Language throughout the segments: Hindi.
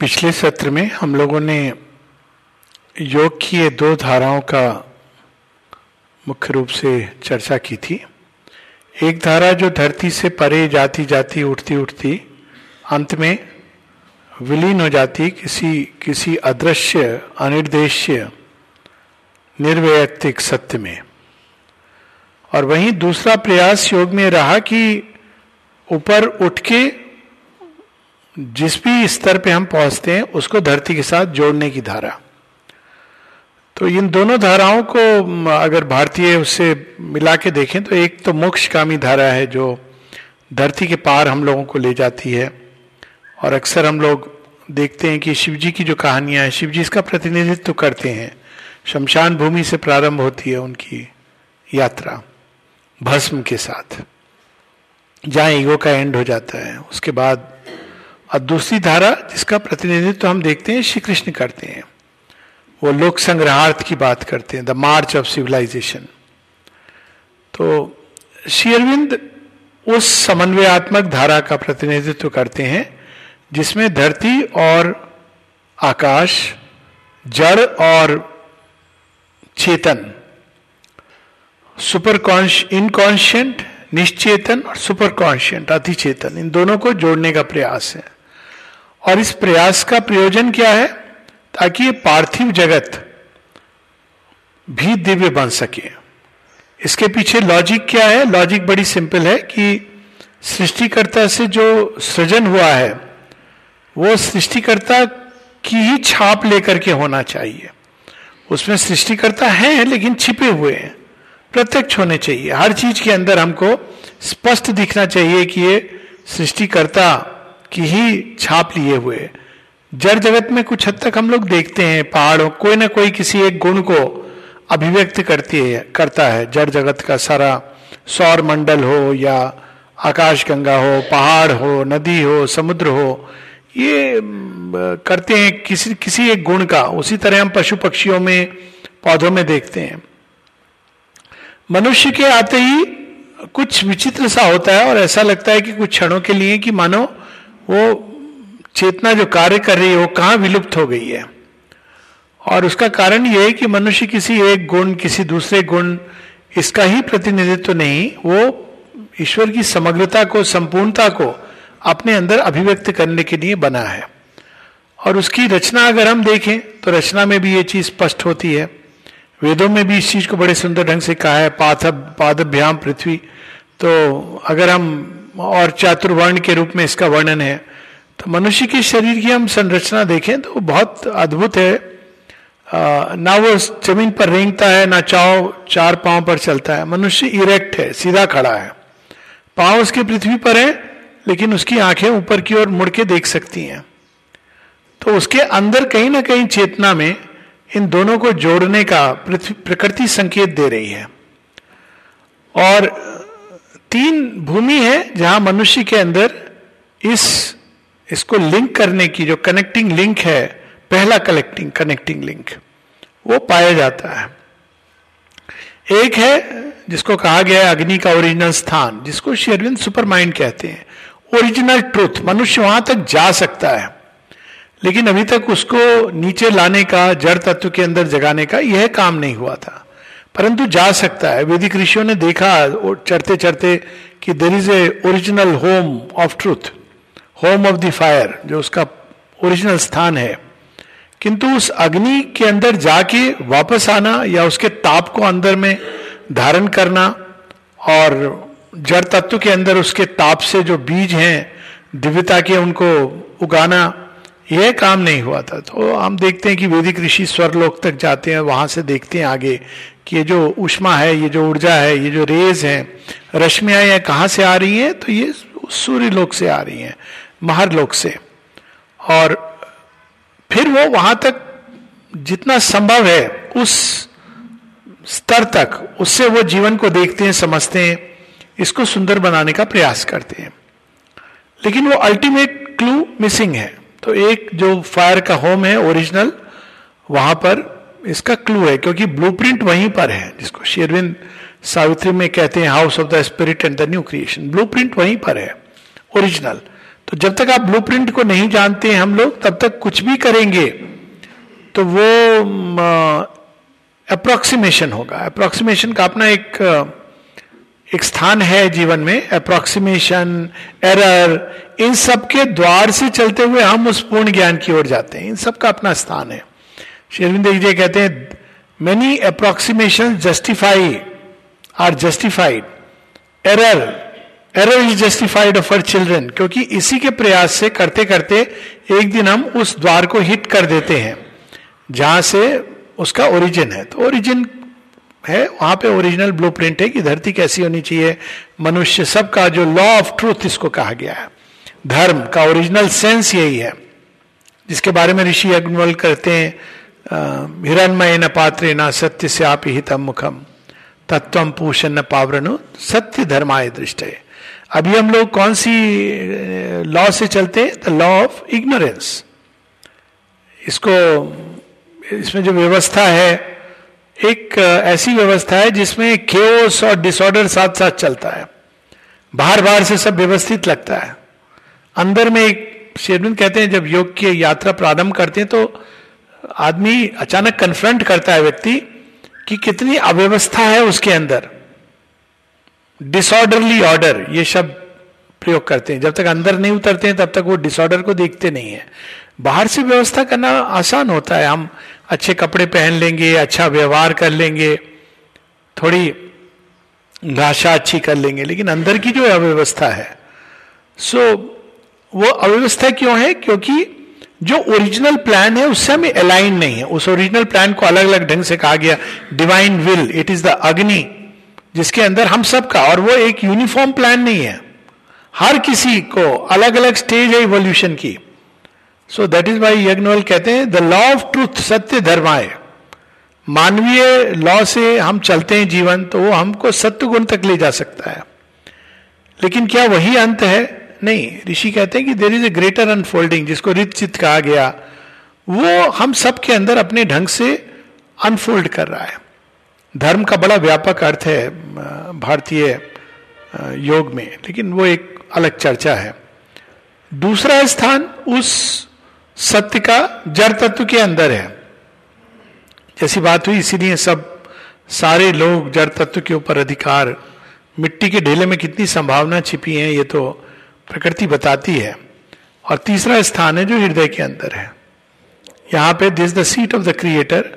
पिछले सत्र में हम लोगों ने योग की ये दो धाराओं का मुख्य रूप से चर्चा की थी। एक धारा जो धरती से परे जाती जाती उठती उठती अंत में विलीन हो जाती, किसी किसी अदृश्य, अनिर्देश्य, निर्वैयक्तिक सत्य में। और वहीं दूसरा प्रयास योग में रहा कि ऊपर उठ के जिस भी स्तर पे हम पहुँचते हैं, उसको धरती के साथ जोड़ने की धारा। तो इन दोनों धाराओं को अगर भारतीय उससे मिला के देखें तो एक तो मोक्षकामी धारा है जो धरती के पार हम लोगों को ले जाती है। और अक्सर हम लोग देखते हैं कि शिव जी की जो कहानियाँ हैं शिव जी इसका प्रतिनिधित्व करते हैं। शमशान भूमि से प्रारंभ होती है उनकी यात्रा, भस्म के साथ। जहाँ ईगो का एंड हो जाता है, उसके बाद और दूसरी धारा जिसका प्रतिनिधित्व हम देखते हैं श्री कृष्ण करते हैं। वो लोक संग्रहार्थ की बात करते हैं द मार्च ऑफ़ सिविलाइजेशन तो शेरविंद उस समन्वयात्मक धारा का प्रतिनिधित्व करते हैं, जिसमें धरती और आकाश, जड़ और चेतन सुपर कॉन्श इनकॉन्शियंट, निश्चेतन और सुपर कॉन्शियंट अतिचेतन, इन दोनों को जोड़ने का प्रयास है। और इस प्रयास का प्रयोजन क्या है? ताकि ये पार्थिव जगत भी दिव्य बन सके। इसके पीछे लॉजिक क्या है? लॉजिक बड़ी सिंपल है कि सृष्टिकर्ता से जो सृजन हुआ है, वो सृष्टिकर्ता की ही छाप लेकर के होना चाहिए। उसमें सृष्टिकर्ता है, लेकिन छिपे हुए हैं। प्रत्यक्ष होने चाहिए। हर चीज़ के अंदर हमको स्पष्ट दिखना चाहिए कि ये सृष्टिकर्ता की ही छाप लिए हुए। जड़ जगत में कुछ हद तक हम लोग देखते हैं, पहाड़ों, कोई ना कोई किसी एक गुण को अभिव्यक्त करती है, करता है। जड़ जगत का सारा सौर मंडल हो या आकाश गंगा हो, पहाड़ हो, नदी हो, समुद्र हो, ये करते हैं किसी किसी एक गुण का। उसी तरह हम पशु पक्षियों में, पौधों में देखते हैं। मनुष्य के आते ही कुछ विचित्र सा होता है और ऐसा लगता है कि कुछ क्षणों के लिए कि मानो वो चेतना जो कार्य कर रही है, वो कहाँ विलुप्त हो गई है? और उसका कारण यह है कि मनुष्य किसी एक गुण, किसी दूसरे गुण, इसका ही प्रतिनिधित्व नहीं, वो ईश्वर की समग्रता को, संपूर्णता को अपने अंदर अभिव्यक्त करने के लिए बना है। और उसकी रचना अगर हम देखें तो रचना में भी ये चीज़ स्पष्ट होती है। वेदों में भी इस चीज़ को बड़े सुंदर ढंग से कहा है पाथ पादभ्याम पृथ्वी। तो अगर हम और चातुर्वर्ण के रूप में इसका वर्णन है। तो मनुष्य के शरीर की हम संरचना देखें तो बहुत अद्भुत है। आ, ना वो ज़मीन पर रेंगता है ना चाव चार पाँव पर चलता है। मनुष्य इरेक्ट है सीधा खड़ा है। पाँव उसके पृथ्वी पर है लेकिन उसकी आँखें ऊपर की ओर मुड़ के देख सकती हैं। तो उसके अंदर कहीं ना कहीं चेतना में इन दोनों को जोड़ने का प्रकृति संकेत दे रही है। और तीन भूमि है जहाँ मनुष्य के अंदर इस, इसको लिंक करने की, जो कनेक्टिंग लिंक है, पहला कलेक्टिंग कनेक्टिंग लिंक वो पाया जाता है। एक है, जिसको कहा गया है अग्नि का ओरिजिनल स्थान, जिसको शेरविंद सुपर माइंड कहते हैं। ओरिजिनल ट्रूथ मनुष्य वहाँ तक जा सकता है। लेकिन अभी तक उसको नीचे लाने का, जड़ तत्व के अंदर जगाने का यह काम नहीं हुआ था। परंतु जा सकता है। वैदिक ऋषियों ने देखा चढ़ते चढ़ते कि there is a original home of truth home of the fire जो उसका ओरिजिनल स्थान है। किंतु उस अग्नि के अंदर जाके वापस आना या उसके ताप को अंदर में धारण करना और जड़ तत्व के अंदर उसके ताप से जो बीज हैं, दिव्यता के उनको उगाना, यह काम नहीं हुआ था। तो हम देखते हैं कि वैदिक ऋषि स्वर्लोक तक जाते हैं, वहाँ से देखते हैं आगे कि ये जो उष्मा है, ये जो ऊर्जा है, ये जो रेज है, रश्मियाँ ये कहाँ से आ रही हैं? तो ये सूर्य लोक से आ रही हैं, महर लोक से। और फिर वो वहाँ तक जितना संभव है, उस स्तर तक, उससे वो जीवन को देखते हैं, समझते हैं, इसको सुंदर बनाने का प्रयास करते हैं। लेकिन वो अल्टीमेट क्लू मिसिंग है। तो एक जो फायर का होम है ओरिजिनल वहाँ पर इसका क्लू है, क्योंकि ब्लूप्रिंट वहीं पर है, जिसको शेरविंद सावित्री में कहते हैं house of the spirit and the new creation blueprint वहीं पर है ओरिजिनल तो जब तक आप ब्लूप्रिंट को नहीं जानते हैं हम लोग, तब तक कुछ भी करेंगे तो वो अप्रोक्सीमेशन होगा। अप्रोक्सीमेशन का अपना एक एक स्थान है जीवन में। अप्रोक्सीमेशन एरर इन सब के द्वार से चलते हुए हम उस पूर्ण ज्ञान की ओर जाते हैं। इन सब का अपना स्थान है। शेरविंद जी कहते हैं many approximation justify are justified error error is justified of our children क्योंकि इसी के प्रयास से, करते करते, एक दिन हम उस द्वार को हिट कर देते हैं, जहाँ से उसका ओरिजिन है। तो ओरिजिन है, वहाँ पे ओरिजिनल ब्लूप्रिंट है कि धरती कैसी होनी चाहिए। मनुष्य सबका जो लॉ ऑफ़ ट्रूथ इसको कहा गया है। धर्म का ओरिजिनल सेंस यही है, जिसके बारे में ऋषि अग्नवल करते हैं। हिरणमय न पात्रे न सत्य से आप हितम मुखम तत्व पूषण न पावरण सत्य धर्माय दृष्ट है अभी हम लोग कौन सी लॉ से चलते द लॉ ऑफ़ इग्नोरेंस इसको इसमें जो व्यवस्था है एक ऐसी व्यवस्था है जिसमें केओस और डिसऑर्डर साथ साथ चलता है बाहर बाहर से सब व्यवस्थित लगता है अंदर में एक शेरविंद कहते हैं जब योग की यात्रा प्रारंभ करते हैं तो आदमी अचानक कन्फ्रंट करता है व्यक्ति कि कितनी अव्यवस्था है उसके अंदर। डिसऑर्डरली ऑर्डर ये शब्द प्रयोग करते हैं। जब तक अंदर नहीं उतरते हैं तब तक वो डिसऑर्डर को देखते नहीं है। बाहर से व्यवस्था करना आसान होता है। हम अच्छे कपड़े पहन लेंगे अच्छा व्यवहार कर लेंगे थोड़ी भाषा अच्छी कर लेंगे लेकिन अंदर की जो अव्यवस्था है। सो so, वो अव्यवस्था क्यों है? क्योंकि जो ओरिजिनल प्लान है उससे हमें अलाइन नहीं है। उस ओरिजिनल प्लान को अलग अलग ढंग से कहा गया divine will it is the Agni जिसके अंदर हम सब का और वो एक यूनिफॉर्म प्लान नहीं है। हर किसी को अलग अलग स्टेज है इवोल्यूशन की। So that is why Yajnavalkya कहते हैं द लॉ ऑफ़ ट्रूथ सत्य धर्माए मानवीय लॉ से हम चलते हैं जीवन तो वो हमको सत्य गुण तक ले जा सकता है। लेकिन क्या वही अंत है? नहीं, ऋषि कहते हैं कि there is a greater unfolding जिसको रित चित कहा गया, वो हम सब के अंदर अपने ढंग से अनफोल्ड कर रहा है। धर्म का बड़ा व्यापक अर्थ है भारतीय योग में, लेकिन वो एक अलग चर्चा है। दूसरा स्थान उस सत्य का जड़ तत्व के अंदर है। जैसी बात हुई, इसीलिए सब, सारे लोग जड़ तत्व के ऊपर अधिकार, मिट्टी के ढेले में कितनी संभावना छिपी है, ये तो प्रकृति बताती है। और तीसरा स्थान है जो हृदय के अंदर है। यहाँ पे this the seat of the creator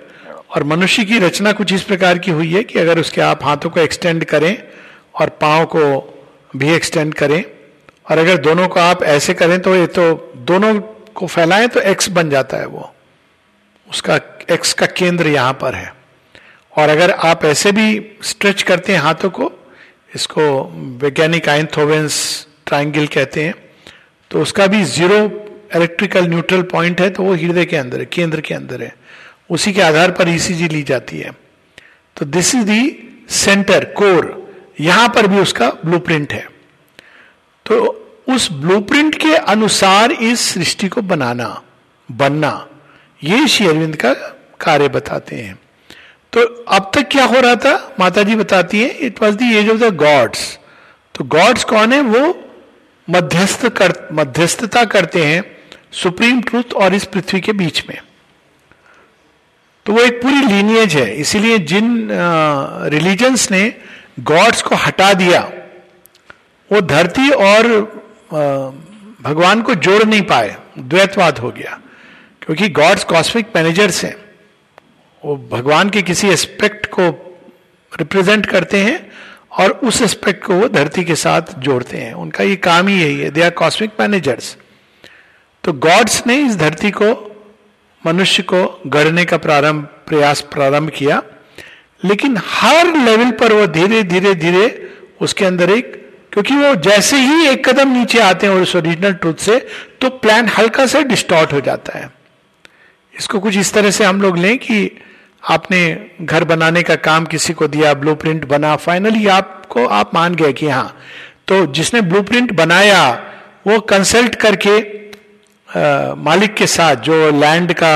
और मनुष्य की रचना कुछ इस प्रकार की हुई है कि अगर उसके आप हाथों को एक्सटेंड करें और पाओ को भी एक्सटेंड करें और अगर दोनों को आप ऐसे करें तो ये तो दोनों को फैलाएँ तो एक्स बन जाता है वो। उसका एक्स का केंद्र यहाँ पर है। और अगर आप ऐसे भी स्ट्रेच करते हैं हाथों को, इसको वैज्ञानिक आइंथोवेंस ट्राइंगल कहते हैं तो उसका भी ज़ीरो इलेक्ट्रिकल न्यूट्रल पॉइंट है तो वो हृदय के अंदर है, केंद्र के अंदर है। उसी के आधार पर ईसीजी ली जाती है। तो this is the centre core यहाँ पर भी उसका ब्लूप्रिंट है। तो उस ब्लूप्रिंट के अनुसार इस सृष्टि को बनाना, बनना, ये श्री अरविंद का कार्य बताते हैं। तो अब तक क्या हो रहा था? माता जी बताती है it was the age of the gods तो गॉड्स कौन है? वो मध्यस्थ कर, मध्यस्थता करते हैं सुप्रीम ट्रूथ और इस पृथ्वी के बीच में। तो वो एक पूरी लीनियज है। इसीलिए जिन रिलीजन्स ने गॉड्स को हटा दिया, वो धरती और भगवान को जोड़ नहीं पाए। द्वैतवाद हो गया, क्योंकि गॉड्स कॉस्मिक मैनेजर्स हैं। वो भगवान के किसी एस्पेक्ट को रिप्रेजेंट करते हैं और उस एस्पेक्ट को वो धरती के साथ जोड़ते हैं। उनका ये काम ही यही है। दे आर कॉस्मिक मैनेजर्स तो गॉड्स ने इस धरती को, मनुष्य को गढ़ने का प्रारंभ, प्रयास प्रारंभ किया। लेकिन हर लेवल पर वो धीरे धीरे धीरे उसके अंदर एक, क्योंकि वो जैसे ही एक कदम नीचे आते हैं और उस ओरिजिनल ट्रूथ से तो प्लान हल्का सा डिस्टॉर्ट हो जाता है। इसको कुछ इस तरह से हम लोग लें कि आपने घर बनाने का काम किसी को दिया ब्लूप्रिंट बना फाइनली आपको आप मान गए कि हाँ तो जिसने ब्लूप्रिंट बनाया वो कंसल्ट करके आ, मालिक के साथ जो लैंड का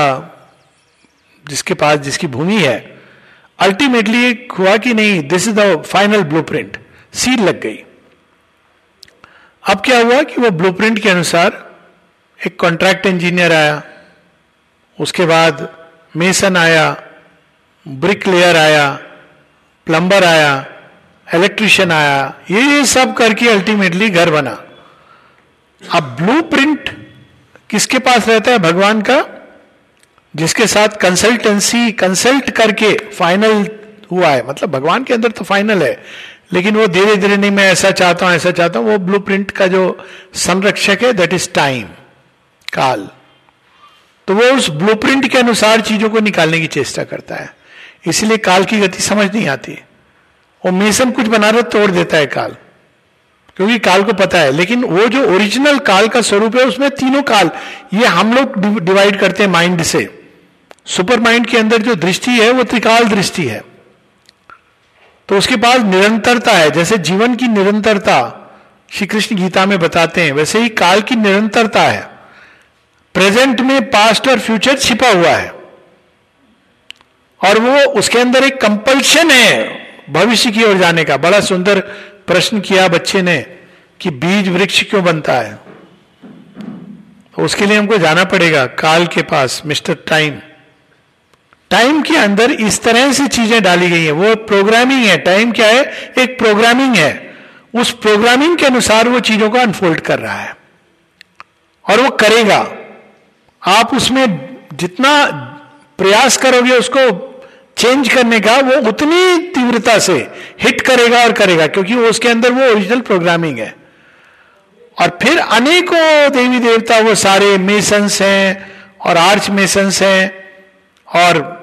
जिसके पास जिसकी भूमि है अल्टीमेटली हुआ कि नहीं this is the final blueprint seal लग गई। अब क्या हुआ कि वो ब्लूप्रिंट के अनुसार एक कॉन्ट्रैक्ट इंजीनियर आया उसके बाद मेसन आया ब्रिक लेयर आया प्लम्बर आया इलेक्ट्रिशियन आया, ये ये सब करके अल्टीमेटली घर बना। अब ब्लूप्रिंट किसके पास रहता है? भगवान का? जिसके साथ कंसल्टेंसी कंसल्ट करके फाइनल हुआ है। मतलब भगवान के अंदर तो फाइनल है, लेकिन वो धीरे धीरे नहीं, मैं ऐसा चाहता हूँ, ऐसा चाहता हूँ, वो ब्लूप्रिंट का जो संरक्षक है दैट इज़ टाइम काल। तो वो उस ब्लूप्रिंट के अनुसार चीज़ों को निकालने की चेष्टा करता है। इसलिए काल की गति समझ नहीं आती। वो मेसन कुछ बना रहा तोड़ देता है काल। क्योंकि काल को पता है। लेकिन वो जो ओरिजिनल काल का स्वरूप है, उसमें तीनों काल, ये हम लोग डिवाइड करते हैं माइंड से। सुपर माइंड के अंदर जो दृष्टि है, वो त्रिकाल दृष्टि है। तो उसके पास निरंतरता है। जैसे जीवन की निरंतरता श्री कृष्ण गीता में बताते हैं, वैसे ही काल की निरंतरता है। प्रेजेंट में पास्ट और फ्यूचर छिपा हुआ है। और वो उसके अंदर एक कंपल्शन है भविष्य की ओर जाने का। बड़ा सुंदर प्रश्न किया बच्चे ने कि बीज वृक्ष क्यों बनता है? तो उसके लिए हमको जाना पड़ेगा काल के पास, मिस्टर टाइम। टाइम के अंदर इस तरह से चीज़ें डाली गई है। वो प्रोग्रामिंग है। टाइम क्या है? एक प्रोग्रामिंग है। उस प्रोग्रामिंग के अनुसार वो चीज़ों को अनफोल्ड कर रहा है। और वो करेगा। आप उसमें जितना प्रयास करोगे उसको चेंज करने का वो उतनी तीव्रता से हिट करेगा और करेगा, क्योंकि वो उसके अंदर वो ओरिजिनल प्रोग्रामिंग है। और फिर अनेकों देवी देवता, वो सारे मेसन्स हैं और आर्च मेसन्स हैं और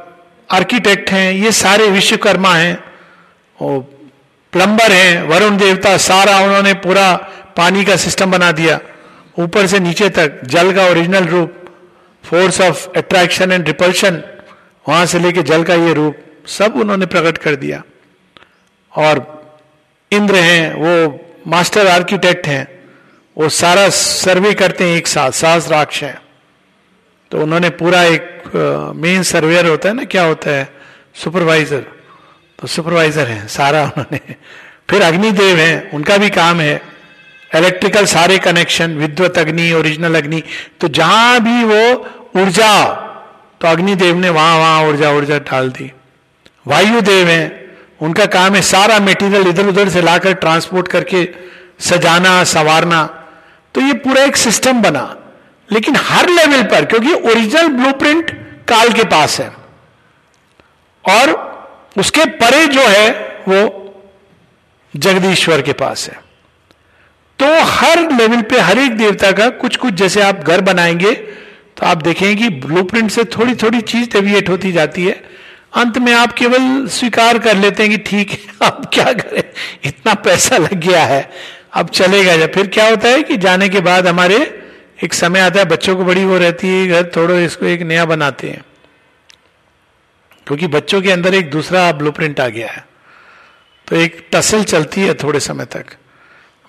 आर्किटेक्ट हैं, ये सारे विश्वकर्मा हैं, वो प्लम्बर हैं, वरुण देवता, सारा उन्होंने पूरा पानी का सिस्टम बना दिया। ऊपर से नीचे तक जल का ओरिजिनल रूप force of attraction and repulsion वहाँ से लेके जल का ये रूप सब उन्होंने प्रकट कर दिया। और इंद्र हैं, वो मास्टर आर्किटेक्ट हैं, वो सारा सर्वे करते हैं एक साथ, सास राक्ष हैं। तो उन्होंने पूरा एक मेन सर्वेयर होता है ना, क्या होता है? सुपरवाइजर तो सुपरवाइजर है, सारा उन्होंने। फिर अग्निदेव हैं, उनका भी काम है। इलेक्ट्रिकल सारे कनेक्शन विद्वत अग्नि ओरिजिनल अग्नि तो जहाँ भी वो ऊर्जा तो अग्निदेव ने वहाँ वहाँ ऊर्जा ऊर्जा डाल दी। वायुदेव हैं, उनका काम है सारा मेटीरियल इधर उधर से लाकर ट्रांसपोर्ट करके सजाना, संवारना। तो ये पूरा एक सिस्टम बना, लेकिन हर लेवल पर, क्योंकि ओरिजिनल ब्लूप्रिंट काल के पास है। और उसके परे जो है, वो जगदीश्वर के पास है। तो हर लेवल पे हर एक देवता का कुछ कुछ जैसे आप घर बनाएँगे तो आप देखेंगे कि ब्लूप्रिंट से थोड़ी थोड़ी चीज़ डेविएट होती जाती है। अंत में आप केवल स्वीकार कर लेते हैं कि ठीक है, अब क्या करें? इतना पैसा लग गया है। अब चलेगा जब फिर क्या होता है कि जाने के बाद हमारे एक समय आता है, बच्चों को बड़ी वो रहती है, घर थोड़ा इसको एक नया बनाते हैं। क्योंकि बच्चों के अंदर एक दूसरा ब्लूप्रिंट आ गया है। तो एक टसल चलती है थोड़े समय तक।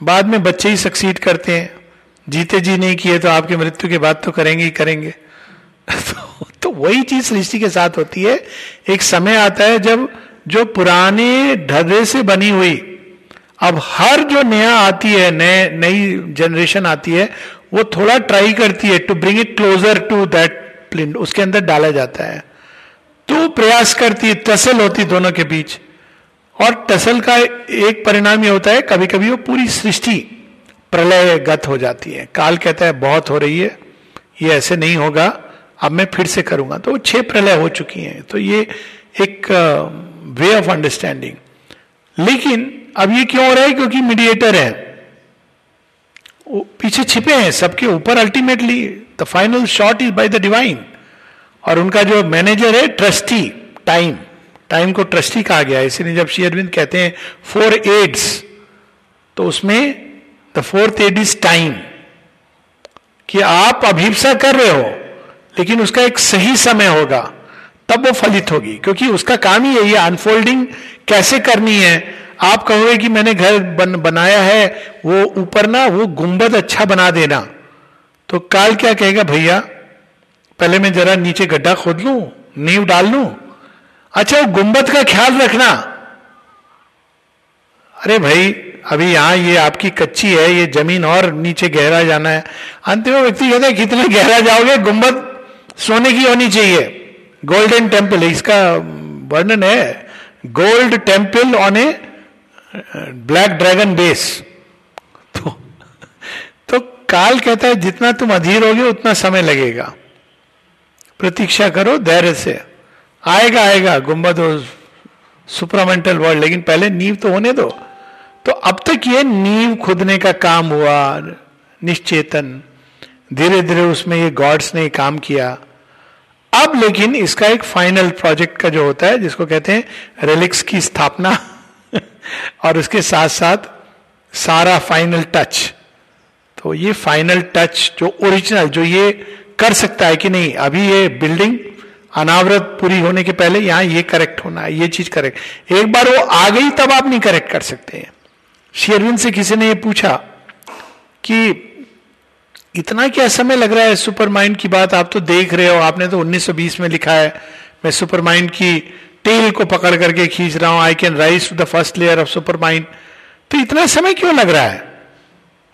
बाद में बच्चे ही सक्सीड करते हैं। जीते जी नहीं किए तो आपके मृत्यु के बाद तो करेंगे ही करेंगे। तो, तो वही चीज़ सृष्टि के साथ होती है। एक समय आता है जब जो पुराने ढर्रे से बनी हुई अब हर जो नया आती है नए नई जनरेशन आती है वो थोड़ा ट्राई करती है to bring it closer to that plinth उसके अंदर डाला जाता है। तो प्रयास करती है टसल होती दोनों के बीच। और टसल का एक परिणाम ये होता है कभी कभी वो पूरी सृष्टि प्रलय गत हो जाती है। काल कहता है, बहुत हो रही है, ये ऐसे नहीं होगा, अब मैं फिर से करूँगा। तो छह प्रलय हो चुकी हैं। तो ये एक वे ऑफ़ अंडरस्टैंडिंग लेकिन अब ये क्यों हो रहा है? क्योंकि मीडिएटर है। पीछे छिपे हैं, सबके ऊपर ultimately the final shot is by the divine और उनका जो मैनेजर है ट्रस्टी टाइम टाइम को ट्रस्टी कहा गया है। इसलिए जब श्री अरविंद कहते हैं फोर एड्स तो उसमें the fourth aid is time कि आप अभिप्सा कर रहे हो लेकिन उसका एक सही समय होगा तब वो फलित होगी। क्योंकि उसका काम ही है ये अनफोल्डिंग कैसे करनी है। आप कहोगे कि मैंने घर बन, बनाया है वो ऊपर ना वो गुंबद अच्छा बना देना। तो काल क्या कहेगा भैया पहले मैं जरा नीचे गड्ढा खोद लू नींव डाल लू? अच्छा वो गुंबद का ख्याल रखना। अरे भाई अभी यहाँ ये आपकी कच्ची है, ये ज़मीन और नीचे गहरा जाना है। अंतिम व्यक्ति कहते हैं कितने गहरा जाओगे गुंबद सोने की होनी चाहिए। गोल्डन टेंपल इसका वर्णन है gold temple on a black dragon base तो तो काल कहता है, जितना तुम अधीर होगे, उतना समय लगेगा। प्रतीक्षा करो, धैर्य से। आएगा आएगा गुंबद सुपरामेंटल वर्ल्ड लेकिन पहले नींव तो होने दो। तो अब तक ये नींव खुदने का काम हुआ निश्चेतन। धीरे धीरे उसमें ये गॉड्स ने काम किया। अब लेकिन इसका एक फाइनल प्रोजेक्ट का जो होता है, जिसको कहते हैं रेलिक्स की स्थापना, और उसके साथ साथ सारा फाइनल टच। तो ये फाइनल टच जो ओरिजिनल, जो ये कर सकता है कि नहीं, अभी ये बिल्डिंग अनावृत पूरी होने के पहले यहाँ ये करेक्ट होना है, ये चीज़ करेक्ट। एक बार वो आ गई, तब आप नहीं करेक्ट कर सकते हैं। शेरविन से किसी ने ये पूछा कि इतना क्या समय लग रहा है सुपर माइंड की बात? आप तो देख रहे हो, आपने तो 1920 में लिखा है, मैं सुपर माइंड की टेल को पकड़ करके खींच रहा हूँ I can rise to the first layer of supermind तो इतना समय क्यों लग रहा है?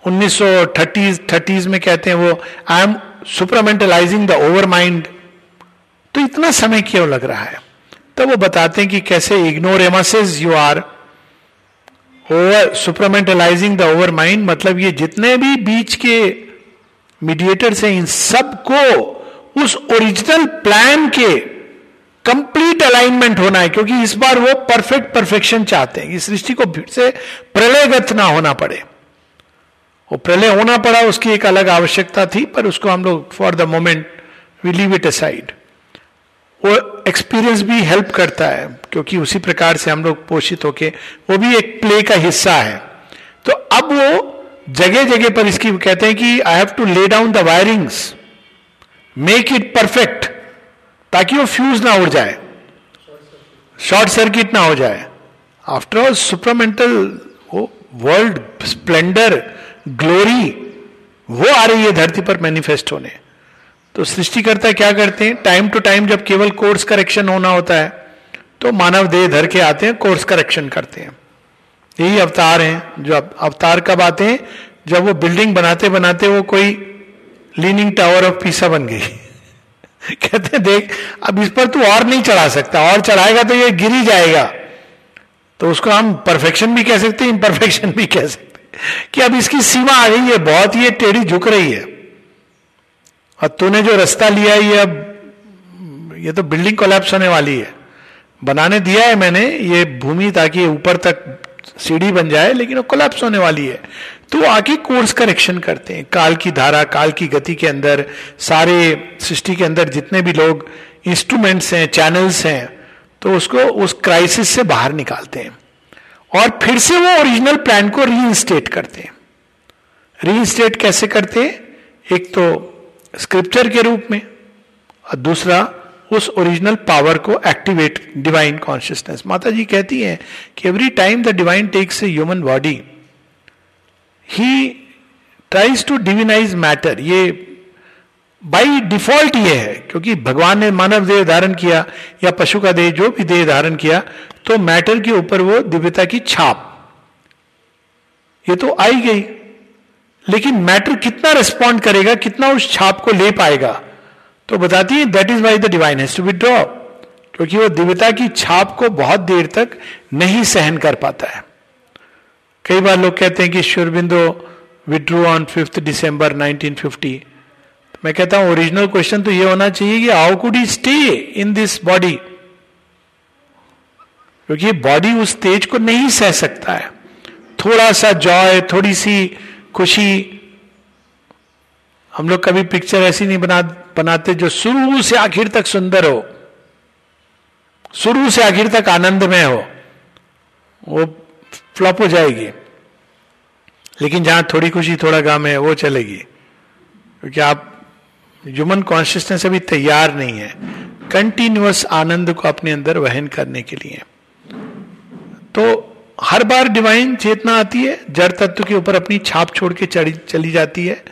1930 थर्टीज में कहते हैं वो I am supramentalising the overmind तो इतना समय क्यों लग रहा है? तब वो बताते हैं कि कैसे ignore एमासेज you are over supramentalising the overmind मतलब ये जितने भी बीच के मीडिएटर्स हैं, इन सबको उस ओरिजिनल प्लान के कंप्लीट अलाइनमेंट होना है, क्योंकि इस बार वो परफेक्ट परफेक्शन चाहते हैं इस सृष्टि को फिर से प्रलयगत ना होना पड़े। वो प्रलय होना पड़ा, उसकी एक अलग आवश्यकता थी, पर उसको हम लोग for the moment we leave it aside वो एक्सपीरियंस भी हेल्प करता है, क्योंकि उसी प्रकार से हम लोग पोषित होके, वो भी एक प्ले का हिस्सा है। तो अब वो जगह जगह पर इसकी कहते हैं कि I have to lay down the wirings make it perfect ताकि वो फ्यूज ना उड़ जाए। शॉर्ट सर्किट ना हो जाए। आफ्टर ऑल सुपरमेंटल वो वर्ल्ड स्प्लेंडर ग्लोरी वो आ रही है धरती पर मैनिफेस्ट होने। तो सृष्टिकर्ता क्या करते हैं? टाइम टू टाइम जब केवल कोर्स करेक्शन होना होता है तो मानव देह धर के आते हैं कोर्स करेक्शन करते हैं। यही अवतार हैं, जो अवतार कब आते हैं? जब वो बिल्डिंग बनाते बनाते वो कोई लीनिंग टावर ऑफ़ पीसा बन गई। कहते हैं, देख, अब इस पर तू और नहीं चढ़ा सकता, और चढ़ाएगा तो ये गिर ही जाएगा। तो उसको हम परफेक्शन भी कह सकते हैं इम्परफेक्शन भी कह सकते हैं। कि अब इसकी सीमा आ गई है, बहुत ये टेढ़ी झुक रही है। और तूने जो रास्ता लिया ये अब ये तो बिल्डिंग कोलैप्स होने वाली है। बनाने दिया है मैंने, ये भूमि ताकि ऊपर तक सीढ़ी बन जाए, लेकिन वो कोलैप्स होने वाली है। तो आके कोर्स करेक्शन करते हैं। काल की धारा, काल की गति के अंदर, सारे सृष्टि के अंदर जितने भी लोग इंस्ट्रूमेंट्स हैं चैनल्स हैं तो उसको उस क्राइसिस से बाहर निकालते हैं। और फिर से वो ओरिजिनल प्लान को रीइंस्टेट करते हैं। रीइंस्टेट कैसे करते हैं? एक तो स्क्रिप्चर के रूप में, और दूसरा, उस ओरिजिनल पावर को एक्टिवेट डिवाइन कॉन्शियसनेस माता जी कहती हैं कि every time the divine takes a human body he tries to divinise matter ये बाई डिफ़ॉल्ट ये है, क्योंकि भगवान ने मानव देह धारण किया, या पशु का देह, जो भी देह धारण किया तो मैटर के ऊपर वो दिव्यता की छाप। ये तो आई गई। लेकिन मैटर कितना रिस्पॉन्ड करेगा, कितना उस छाप को ले पाएगा? तो बताती है that is why the divine has to withdraw क्योंकि वो दिव्यता की छाप को बहुत देर तक नहीं सहन कर पाता है। कई बार लोग कहते हैं कि Aurobindo withdrew on fifth December 1950 मैं कहता हूँ ओरिजिनल क्वेश्चन तो ये होना चाहिए कि how could he stay in this body क्योंकि बॉडी उस तेज को नहीं सह सकता है। थोड़ा सा जॉय थोड़ी सी खुशी। हम लोग कभी पिक्चर ऐसी नहीं बना, बनाते जो शुरू से आखिर तक सुंदर हो। शुरू से आखिर तक आनंद में हो। वो फ्लॉप हो जाएगी। लेकिन जहाँ थोड़ी खुशी, थोड़ा गम है, वो चलेगी। क्योंकि आप ह्यूमन कॉन्शियसनेस अभी तैयार नहीं है। कंटिन्यूस आनंद को अपने अंदर वहन करने के लिए। तो हर बार डिवाइन चेतना आती है, जड़ तत्व के ऊपर अपनी छाप छोड़ के चली जाती है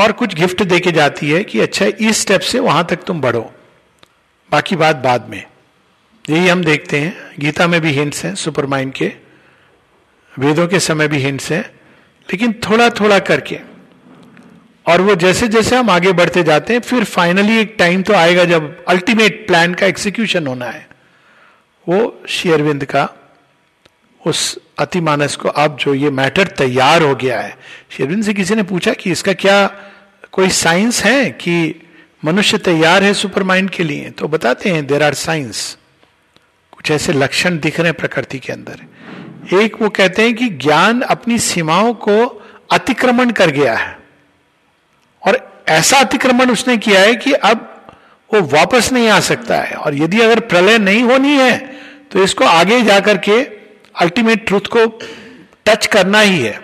और कुछ गिफ्ट दे के जाती है कि अच्छा इस स्टेप से वहाँ तक तुम बढ़ो। बाकी बात बाद में। यही हम देखते हैं। गीता में भी हिंट्स हैं सुपर माइंड के। वेदों के समय भी हिंट्स हैं। लेकिन थोड़ा थोड़ा करके। और वो जैसे जैसे हम आगे बढ़ते जाते हैं, फिर फाइनली एक टाइम तो आएगा जब अल्टीमेट प्लान का एक्सिक्यूशन होना है। वो शेयरविंद का उस अतिमानस को, अब जो ये मैटर तैयार हो गया है। शेरविंद से किसी ने पूछा कि इसका क्या कोई साइंस है कि मनुष्य तैयार है सुपर माइंड के लिए? तो बताते हैं देर आर साइंस कुछ ऐसे लक्षण दिख रहे हैं प्रकृति के अंदर। एक वो कहते हैं कि ज्ञान अपनी सीमाओं को अतिक्रमण कर गया है। और ऐसा अतिक्रमण उसने किया है कि अब वो वापस नहीं आ सकता है। और यदि अगर प्रलय नहीं होनी है तो इसको आगे जाकर के अल्टीमेट ट्रूथ को टच करना ही है।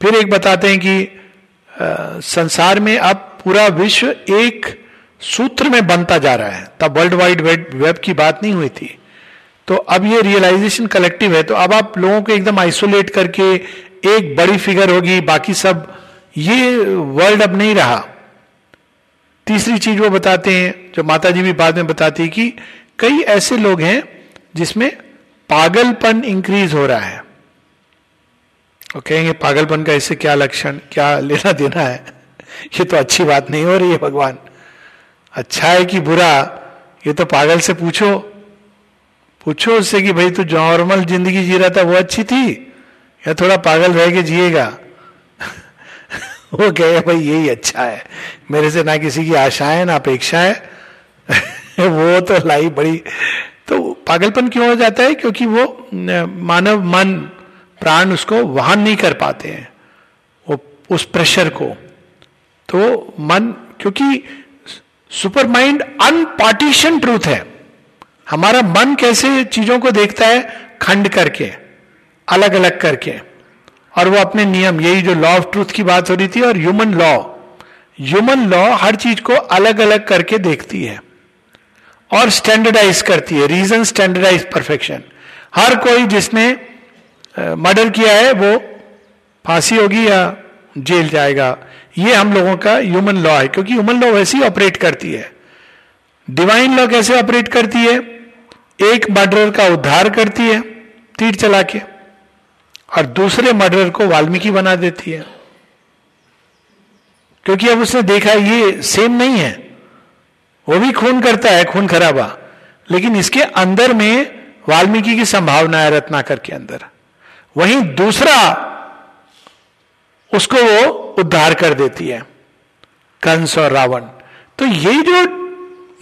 फिर एक बताते हैं कि आ, संसार में अब पूरा विश्व एक सूत्र में बनता जा रहा है। तब वर्ल्ड वाइड वेब की बात नहीं हुई थी। तो अब ये रियलाइजेशन कलेक्टिव है तो अब आप लोगों को एकदम आइसोलेट करके एक बड़ी फिगर होगी बाकी सब ये वर्ल्ड अब नहीं रहा। तीसरी चीज़ वो बताते हैं जो माता जी भी बाद में बताती है कि कई ऐसे लोग हैं जिसमें पागलपन इंक्रीज हो रहा है। और कहेंगे, पागलपन का इससे क्या लक्षण, क्या लेना देना है? ये तो अच्छी बात नहीं हो रही है भगवान। अच्छा है कि बुरा, ये तो पागल से पूछो। पूछो उससे कि भाई, तू नॉर्मल ज़िंदगी जी रहा था, वो अच्छी थी? या थोड़ा पागल रह के जिएगा? वो कहे भाई, यही अच्छा है। मेरे से ना किसी की आशा है ना अपेक्षा है वो तो लाई बड़ी तो पागलपन क्यों हो जाता है? क्योंकि वो मानव मन, प्राण उसको वहन नहीं कर पाते हैं। वो, उस प्रेशर को। तो मन, क्योंकि सुपर माइंड अनपार्टीशन ट्रूथ है। हमारा मन कैसे चीज़ों को देखता है? खंड करके अलग अलग करके। और वो अपने नियम, यही जो लॉ ऑफ़ ट्रूथ की बात हो रही थी और ह्यूमन लॉ ह्यूमन लॉ हर चीज़ को अलग अलग करके देखती है। और स्टैंडर्डाइज करती है रीजन स्टैंडर्डाइज परफेक्शन हर कोई जिसने मर्डर किया है, वो फांसी होगी या जेल जाएगा। ये हम लोगों का ह्यूमन लॉ है, क्योंकि ह्यूमन लॉ वैसे ही ऑपरेट करती है। डिवाइन लॉ कैसे ऑपरेट करती है? एक मर्डर का उद्धार करती है, तीर चला के और दूसरे मर्डर को वाल्मीकि बना देती है। क्योंकि अब उसने देखा, ये सेम नहीं है। वो भी खून करता है, खून खराबा। लेकिन इसके अंदर में वाल्मीकि की संभावना है रत्नाकर के अंदर। वहीं दूसरा उसको वो उद्धार कर देती है, कंस और रावण। तो ये जो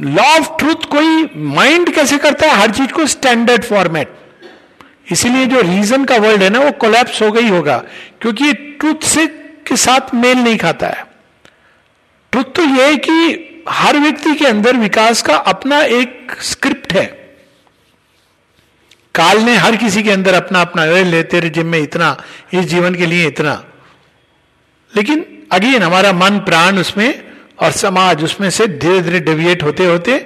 लॉ ऑफ़ ट्रूथ कोई माइंड कैसे करता है? हर चीज़ को स्टैंडर्ड फॉर्मेट इसीलिए जो रीजन का वर्ल्ड है ना, वो कोलैप्स हो गई होगा। क्योंकि ट्रुथ से के साथ मेल नहीं खाता है। ट्रुथ तो यह है कि हर व्यक्ति के अंदर विकास का अपना एक स्क्रिप्ट है। काल ने हर किसी के अंदर अपना अपना ले तेरे जिम में इतना, इस जीवन के लिए इतना। लेकिन अगेन हमारा मन, प्राण उसमें और समाज उसमें से धीरे धीरे डेविएट होते होते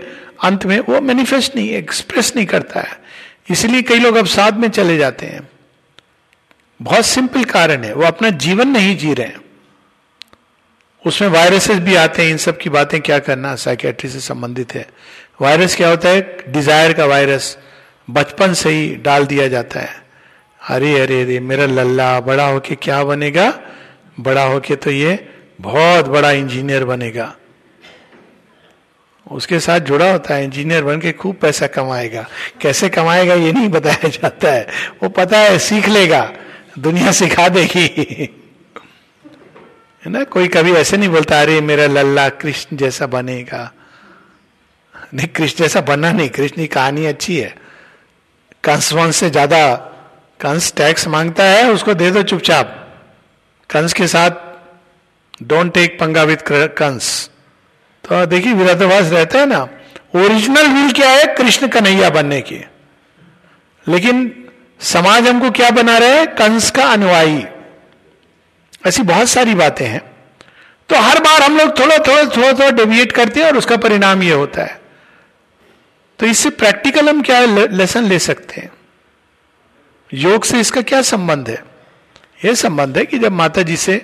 अंत में वो मैनिफेस्ट नहीं एक्सप्रेस नहीं करता है। इसलिए कई लोग अब साथ में चले जाते हैं। बहुत सिंपल कारण है, वो अपना जीवन नहीं जी रहे हैं। उसमें वायरसेस भी आते हैं, इन सब की बातें क्या करना साइकेट्री से संबंधित है। वायरस क्या होता है? डिज़ायर का वायरस बचपन से ही डाल दिया जाता है। अरे अरे अरे, मेरा लल्ला, बड़ा होके क्या बनेगा? बड़ा होके तो ये बहुत बड़ा इंजीनियर बनेगा। उसके साथ जुड़ा होता है इंजीनियर बन के खूब पैसा कमाएगा। कैसे कमाएगा ये नहीं बताया जाता है। वो पता है, सीख लेगा। दुनिया सिखा देगी। है ना? कोई कभी ऐसे नहीं बोलता, अरे, मेरा लल्ला कृष्ण जैसा बनेगा। नहीं, कृष्ण जैसा बनना नहीं। कृष्ण की कहानी अच्छी है। कंस वंश से ज़्यादा कंस टैक्स माँगता है, उसको दे दो चुपचाप। कंस के साथ डोंट टेक पंगा विथ कंस। तो देखिए विराटवास रहता है ना। ओरिजिनल विल क्या है? कृष्ण कन्हैया बनने की। लेकिन समाज हमको क्या बना रहे हैं? कंस का अनुयायी। ऐसी बहुत सारी बातें हैं। तो हर बार हम लोग थोड़ा थोड़ा थोड़ा थोड़ा डेविएट करते हैं और उसका परिणाम यह होता है। तो इससे प्रैक्टिकल हम क्या लेसन ले सकते हैं? योग से इसका क्या संबंध है? यह संबंध है कि जब माता जी से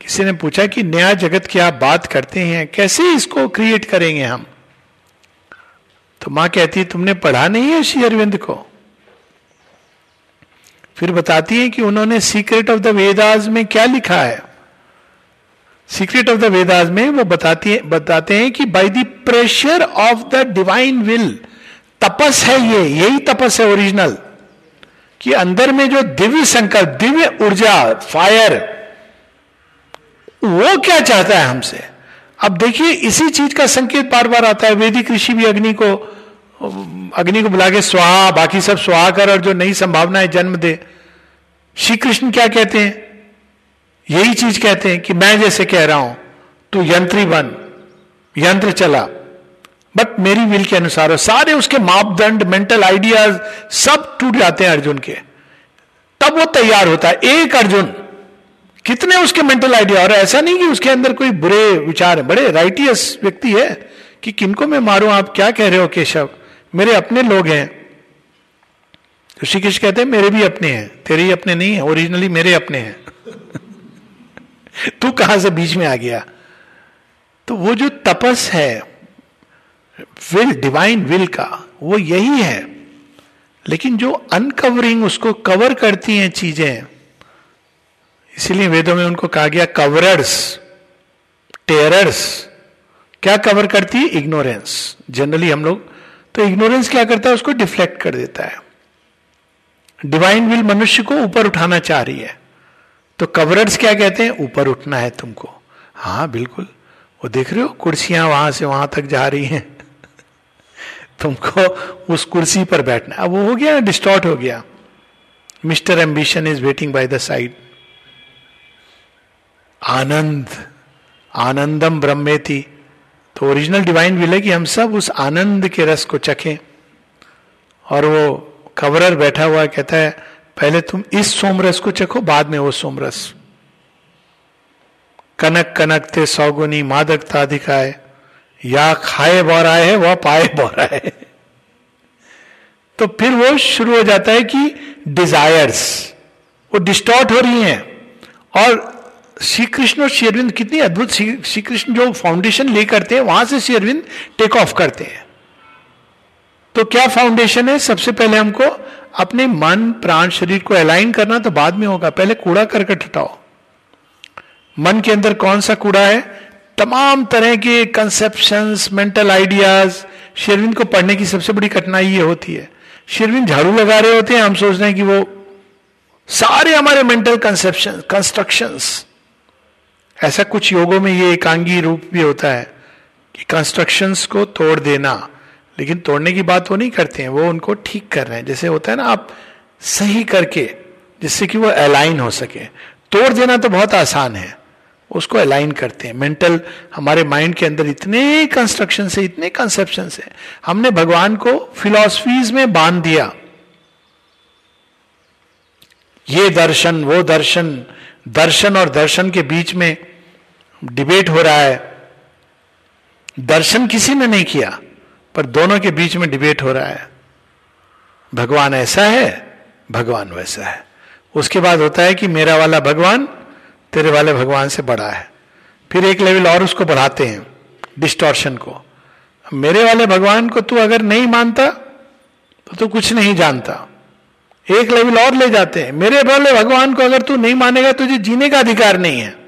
किसी ने पूछा कि नया जगत की आप बात करते हैं, कैसे इसको क्रिएट करेंगे हम? तो माँ कहती है, तुमने पढ़ा नहीं है श्री अरविंद को? फिर बताती है कि उन्होंने सीक्रेट ऑफ़ द वेदाज में क्या लिखा है? सीक्रेट ऑफ़ द वेदाज में वो बताती है, बताते हैं कि by the pressure of the divine will तपस है ये, यही तपस है ओरिजिनल कि अंदर में जो दिव्य संकल्प, दिव्य ऊर्जा फायर वो क्या चाहता है हमसे? अब देखिए, इसी चीज़ का संकेत बार बार आता है वेदिक ऋषि भी अग्नि को अग्नि को बुला के स्वाहा, बाकी सब स्वाहा कर और जो नई संभावनाएँ जन्म दे। श्री कृष्ण क्या कहते हैं? यही चीज़ कहते हैं कि मैं जैसे कह रहा हूँ, तू यंत्री बन, यंत्र चला। बट मेरी विल के अनुसार हो सारे उसके मापदंड मेंटल आइडियाज़ सब टूट जाते हैं अर्जुन के। तब वो तैयार होता है। एक अर्जुन, कितने उसके मेंटल आइडिया और ऐसा नहीं कि उसके अंदर कोई बुरे विचार है। बड़े राइटियस व्यक्ति है कि किनको मैं मारूं? आप क्या कह रहे हो, केशव? मेरे अपने लोग हैं। ऋषिकेश कहते हैं, मेरे भी अपने हैं। तेरे ही अपने नहीं है ओरिजिनली मेरे अपने हैं। तू कहाँ से बीच में आ गया? तो वो जो तपस है विल डिवाइन विल का, वो यही है। लेकिन जो अनकवरिंग उसको कवर करती हैं चीज़ें, इसीलिए वेदों में उनको कहा गया कवरर्स टेरर्स क्या कवर करती? है इग्नोरेंस जनरली हम लोग तो इग्नोरेंस क्या करता है? उसको डिफ्लेक्ट कर देता है। डिवाइन विल मनुष्य को ऊपर उठाना चाह रही है। तो कवरर्स क्या कहते हैं? ऊपर उठना है तुमको। हाँ बिल्कुल। वो देख रहे हो? कुर्सियाँ वहाँ से वहाँ तक जा रही हैं। तुमको उस कुर्सी पर बैठना अब वो हो गया डिस्टॉर्ट हो गया। Mister ambition is waiting by the side आनंद, आनंदम ब्रह्मे थी तो ओरिजिनल डिवाइन विल है कि हम सब उस आनंद के रस को चखें। और वो कवरर बैठा हुआ कहता है, पहले तुम इस सोमरस को चखो, बाद में वो सोमरस। कनक कनक थे सौगुनी मादकता अधिकाय या खाए बोराए है, वह पाए बोराए तो फिर वो शुरू हो जाता है कि डिजायर्स वो डिस्टॉर्ट हो रही हैं। और श्री कृष्ण और शेरविंद कितनी अद्भुत श्री कृष्ण जो फाउंडेशन ले करते हैं, वहाँ से शेरविंद टेक ऑफ़ करते हैं। तो क्या फाउंडेशन है? सबसे पहले हमको अपने मन, प्राण, शरीर को अलाइन करना तो बाद में होगा। पहले कूड़ा करकट हटाओ। मन के अंदर कौन सा कूड़ा है? तमाम तरह के कंसेप्शन मेंटल आइडियाज़ शेरविंद को पढ़ने की सबसे बड़ी कठिनाई ये होती है। शेरविंद झाड़ू लगा रहे होते हैं, हम सोच रहे हैं कि वो सारे हमारे मेंटल कंसेप्शन कंस्ट्रक्शंस ऐसा कुछ योगों में ये एकांगी रूप भी होता है कि कंस्ट्रक्शंस को तोड़ देना, लेकिन तोड़ने की बात वो नहीं करते हैं, वो उनको ठीक कर रहे हैं। जैसे होता है ना, आप सही करके, जिससे कि वो अलाइन हो सके। तोड़ देना तो बहुत आसान है, उसको अलाइन करते हैं। मेंटल हमारे माइंड के अंदर इतने कंस्ट्रक्शन से इतने कंसेप्शन से हमने भगवान को फिलॉसफीज में बाँध दिया। ये दर्शन, वो दर्शन दर्शन और दर्शन के बीच में डिबेट हो रहा है। दर्शन किसी ने नहीं किया, पर दोनों के बीच में डिबेट हो रहा है। भगवान ऐसा है, भगवान वैसा है। उसके बाद होता है कि मेरा वाला भगवान तेरे वाले भगवान से बड़ा है। फिर एक लेवल और उसको बढ़ाते हैं डिस्टॉर्शन को। मेरे वाले भगवान को तू अगर नहीं मानता तो तू कुछ नहीं जानता। एक लेवल और ले जाते हैं। मेरे वाले भगवान को अगर तू नहीं मानेगा, तुझे जीने का अधिकार नहीं है।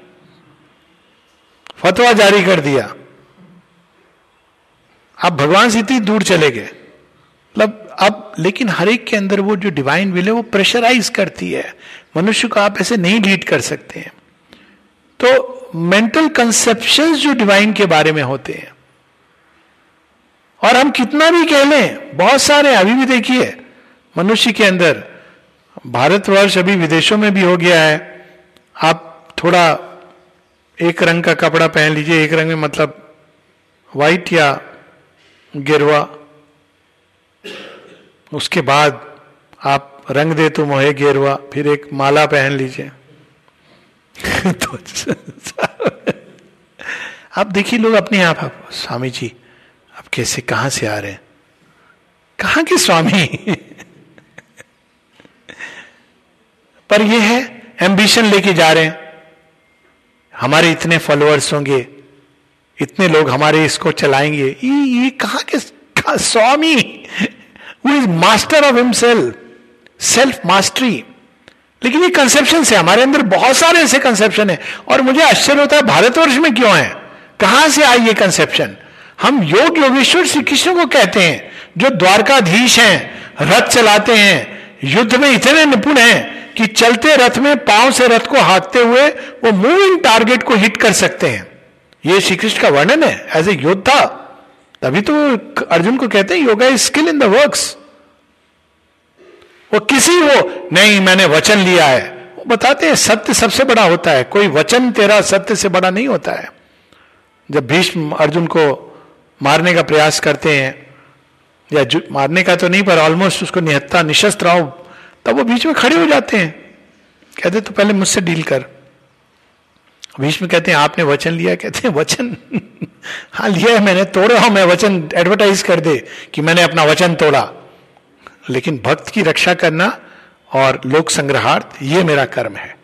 फतवा जारी कर दिया। आप भगवान से इतनी दूर चले गए। मतलब अब, लेकिन हर एक के अंदर वो जो डिवाइन विल है, वो प्रेशराइज करती है। मनुष्य को आप ऐसे नहीं लीड कर सकते हैं। तो मेंटल कंसेप्शन जो डिवाइन के बारे में होते हैं, और हम कितना भी कह लें, बहुत सारे अभी भी देखिए, मनुष्य के अंदर, भारतवर्ष अभी विदेशों में भी हो गया है। आप थोड़ा एक रंग का कपड़ा पहन लीजिए, एक रंग में मतलब व्हाइट या गिरवा। उसके बाद आप रंग दे तो मोहे गिरवा, फिर एक माला पहन लीजिए। तो आप देखिए लोग अपने आप आप, स्वामी जी, आप कैसे, कहाँ से आ रहे हैं? कहा के स्वामी? पर ये है एम्बिशन लेके जा रहे हैं। हमारे इतने फॉलोअर्स होंगे इतने लोग हमारे इसको चलाएँगे। ये, ये कहा के स्वामी? Who is master of himself self mastery लेकिन ये कंसेप्शन है हमारे अंदर बहुत सारे ऐसे कंसेप्शन है। और मुझे आश्चर्य होता है भारतवर्ष में क्यों है? कहाँ से आई ये कंसेप्शन हम योग योगेश्वर श्री कृष्ण को कहते हैं जो द्वारकाधीश हैं रथ चलाते हैं युद्ध में इतने निपुण हैं कि चलते रथ में पाँव से रथ को हाँकते हुए वो मूविंग टारगेट को हिट कर सकते हैं। ये श्री कृष्ण का वर्णन है एज ए योद्धा। तभी तो अर्जुन को कहते हैं, yoga is skill in the works वो किसी वो, नहीं, मैंने वचन लिया है। वो बताते हैं, सत्य सबसे बड़ा होता है। कोई वचन तेरा सत्य से बड़ा नहीं होता है। जब भीष्म अर्जुन को मारने का प्रयास करते हैं, या मारने का तो नहीं, पर ऑलमोस्ट उसको निहत्ता, निशस्त्र तब वो बीच में खड़े हो जाते हैं। कहते तो पहले मुझसे डील कर। भीष्म कहते हैं, आपने वचन लिया? कहते हैं, वचन? हाँ लिया है मैंने, तोड़ा हूँ मैं, वचन एडवर्टाइज कर दे कि मैंने अपना वचन तोड़ा। लेकिन भक्त की रक्षा करना और लोक संग्रहार्थ, ये मेरा कर्म है।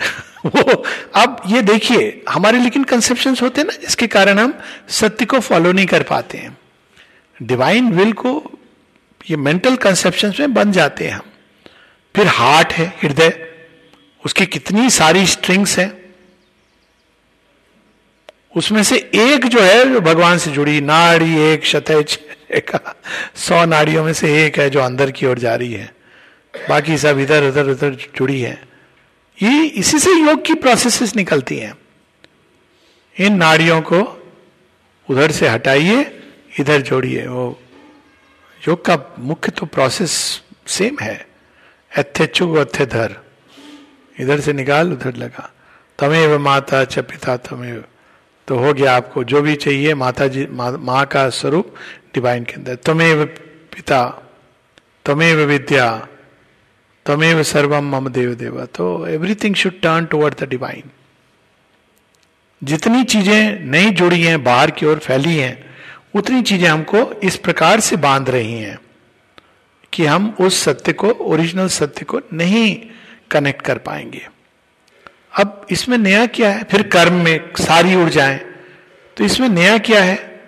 वो, अब ये देखिए, हमारे लेकिन कंसेप्शन होते हैं ना, जिसके कारण हम सत्य को फॉलो नहीं कर पाते हैं। डिवाइन विल को ये मेंटल कंसेप्शन में बन जाते हैं हम। फिर हार्ट है, हृदय। उसकी कितनी सारी स्ट्रिंग्स हैं। उसमें से एक जो है, जो भगवान से जुड़ी नाड़ी, एक शतज सौ नाड़ियों में से एक है जो अंदर की ओर जा रही है। बाकी सब इधर, उधर उधर जुड़ी है। ये इसी से योग की प्रोसेसेस निकलती हैं। इन नाड़ियों को उधर से हटाइए, इधर जोड़िए, वो योग का मुख्य तो प्रोसेस सेम है। एथे चुग अथे धर इधर से निकाल, उधर लगा। तमेव माता च पिता तमेव। तो हो गया आपको जो भी चाहिए माता जी माँ, मा का स्वरूप डिवाइन के अंदर। तमेव पिता, तमेव विद्या, तमेव सर्वम मम देव देवा। तो everything should turn toward the divine जितनी चीज़ें नहीं जुड़ी हैं, बाहर की ओर फैली हैं उतनी चीज़ें हमको इस प्रकार से बाँध रही हैं कि हम उस सत्य को ओरिजिनल सत्य को नहीं कनेक्ट कर पाएँगे। अब इसमें नया क्या है? फिर कर्म में सारी ऊर्जाएँ तो इसमें नया क्या है?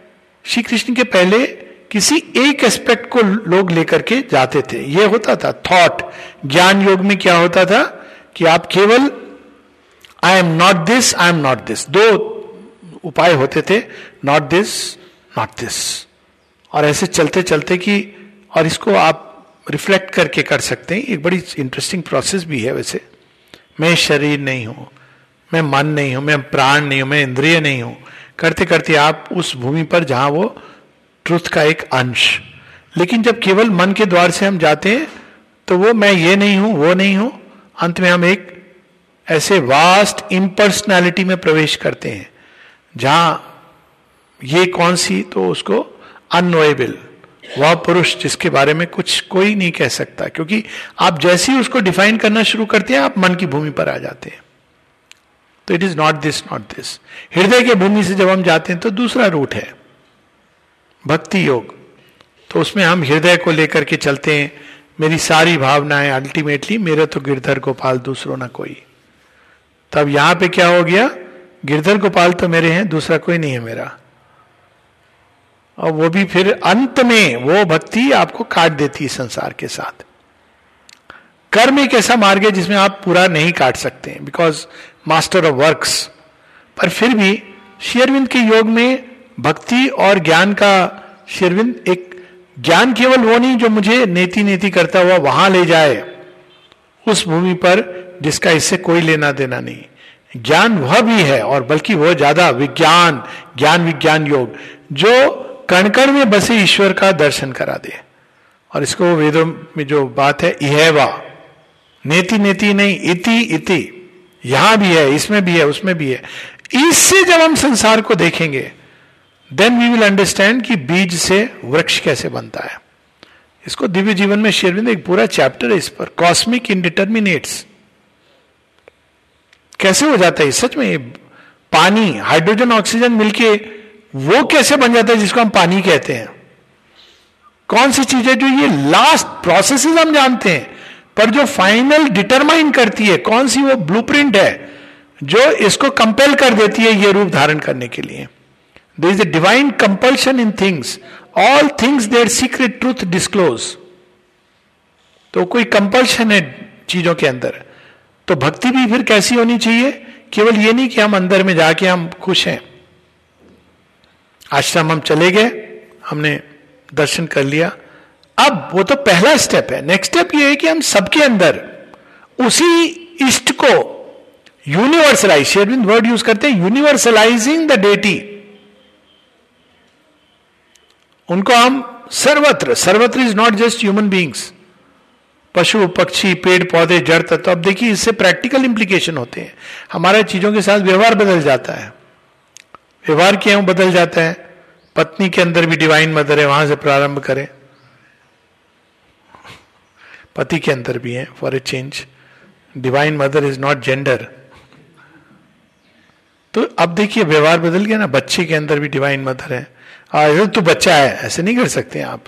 श्री कृष्ण के पहले किसी एक एस्पेक्ट को लोग लेकर के जाते थे। यह होता था थॉट ज्ञान योग में क्या होता था? कि आप केवल I am not this I am not this दो उपाय होते थे नॉट दिस नॉट दिस और ऐसे चलते चलते कि, और इसको आप रिफ्लेक्ट करके कर सकते हैं। एक बड़ी इंटरेस्टिंग प्रोसेस भी है वैसे। मैं शरीर नहीं हूँ, मैं मन नहीं हूँ, मैं प्राण नहीं हूँ, मैं इंद्रिय नहीं हूँ। करते करते आप उस भूमि पर जहाँ वो ट्रुथ का एक अंश। लेकिन जब केवल मन के द्वार से हम जाते हैं तो वो मैं ये नहीं हूँ, वो नहीं हूँ। अंत में हम एक ऐसे वास्ट इम्पर्सनैलिटी में प्रवेश करते हैं। जहाँ ये कौन सी? तो उसको अनोएबल वह पुरुष जिसके बारे में कुछ कोई नहीं कह सकता, क्योंकि आप जैसे ही उसको डिफाइन करना शुरू करते हैं, आप मन की भूमि पर आ जाते हैं। तो it is not this not this हृदय के भूमि से जब हम जाते हैं तो दूसरा रूट है, भक्ति योग। तो उसमें हम हृदय को लेकर के चलते हैं, मेरी सारी भावनाएँ अल्टीमेटली मेरे तो गिरधर गोपाल, दूसरों ना कोई। तब यहाँ पे क्या हो गया? गिरधर गोपाल तो मेरे हैं, दूसरा कोई नहीं है मेरा। और वो भी फिर अंत में वो भक्ति आपको काट देती है संसार के साथ। कर्म एक ऐसा मार्ग है जिसमें आप पूरा नहीं काट सकते बिकॉज़ मास्टर ऑफ़ वर्क्स पर फिर भी शेयरविंद के योग में भक्ति और ज्ञान का शेरविंद एक ज्ञान केवल वो नहीं जो मुझे नेति नेति करता हुआ वहाँ ले जाए, उस भूमि पर जिसका इससे कोई लेना देना नहीं। ज्ञान वह भी है और बल्कि वह ज़्यादा विज्ञान, ज्ञान विज्ञान योग, जो कण कण में बसे ईश्वर का दर्शन करा दे और इसको वेदों में जो बात है, इहेवा, नेति नेति नहीं, इति इति, यहाँ भी है, इसमें भी है, उसमें भी है। इससे जब हम संसार को देखेंगे देन वी विल अंडरस्टैंड कि बीज से वृक्ष कैसे बनता है। इसको दिव्य जीवन में शेरविंद एक पूरा चैप्टर है इस पर कॉस्मिक इंडिटर्मिनेट्स कैसे हो जाता है? सच में पानी हाइड्रोजन ऑक्सीजन मिलके वो कैसे बन जाता है जिसको हम पानी कहते हैं? कौन सी चीज़ है जो ये लास्ट प्रोसेस हम जानते हैं? पर जो फाइनल डिटरमाइन करती है, कौन सी वो ब्लूप्रिंट है जो इसको कंपेल कर देती है ये रूप धारण करने के लिए? There is a divine compulsion in things all things their secret truth disclose तो कोई कंपल्शन है चीज़ों के अंदर। तो भक्ति भी फिर कैसी होनी चाहिए? केवल ये नहीं कि हम अंदर में जाके हम खुश हैं। आश्रम हम चले गए, हमने दर्शन कर लिया। अब वो तो पहला स्टेप है। नेक्स्ट स्टेप ये है कि हम सबके अंदर उसी इष्ट को यूनिवर्सलाइज शेरविंद वर्ड यूज़ करते हैं यूनिवर्सलाइजिंग द डेटी उनको हम सर्वत्र सर्वत्र is not just human beings पशु, पक्षी, पेड़, पौधे, जड़, तत्व तो अब देखिए इससे प्रैक्टिकल इंप्लीकेशन होते हैं। हमारे चीज़ों के साथ व्यवहार बदल जाता है। व्यवहार क्यों बदल जाता है। पत्नी के अंदर भी डिवाइन मदर है वहाँ से प्रारंभ करें। पति के अंदर भी है for a change divine mother is not gender तो अब देखिए व्यवहार बदल गया ना बच्चे के अंदर भी डिवाइन मदर है। आ, तो बच्चा है ऐसे नहीं कर सकते आप।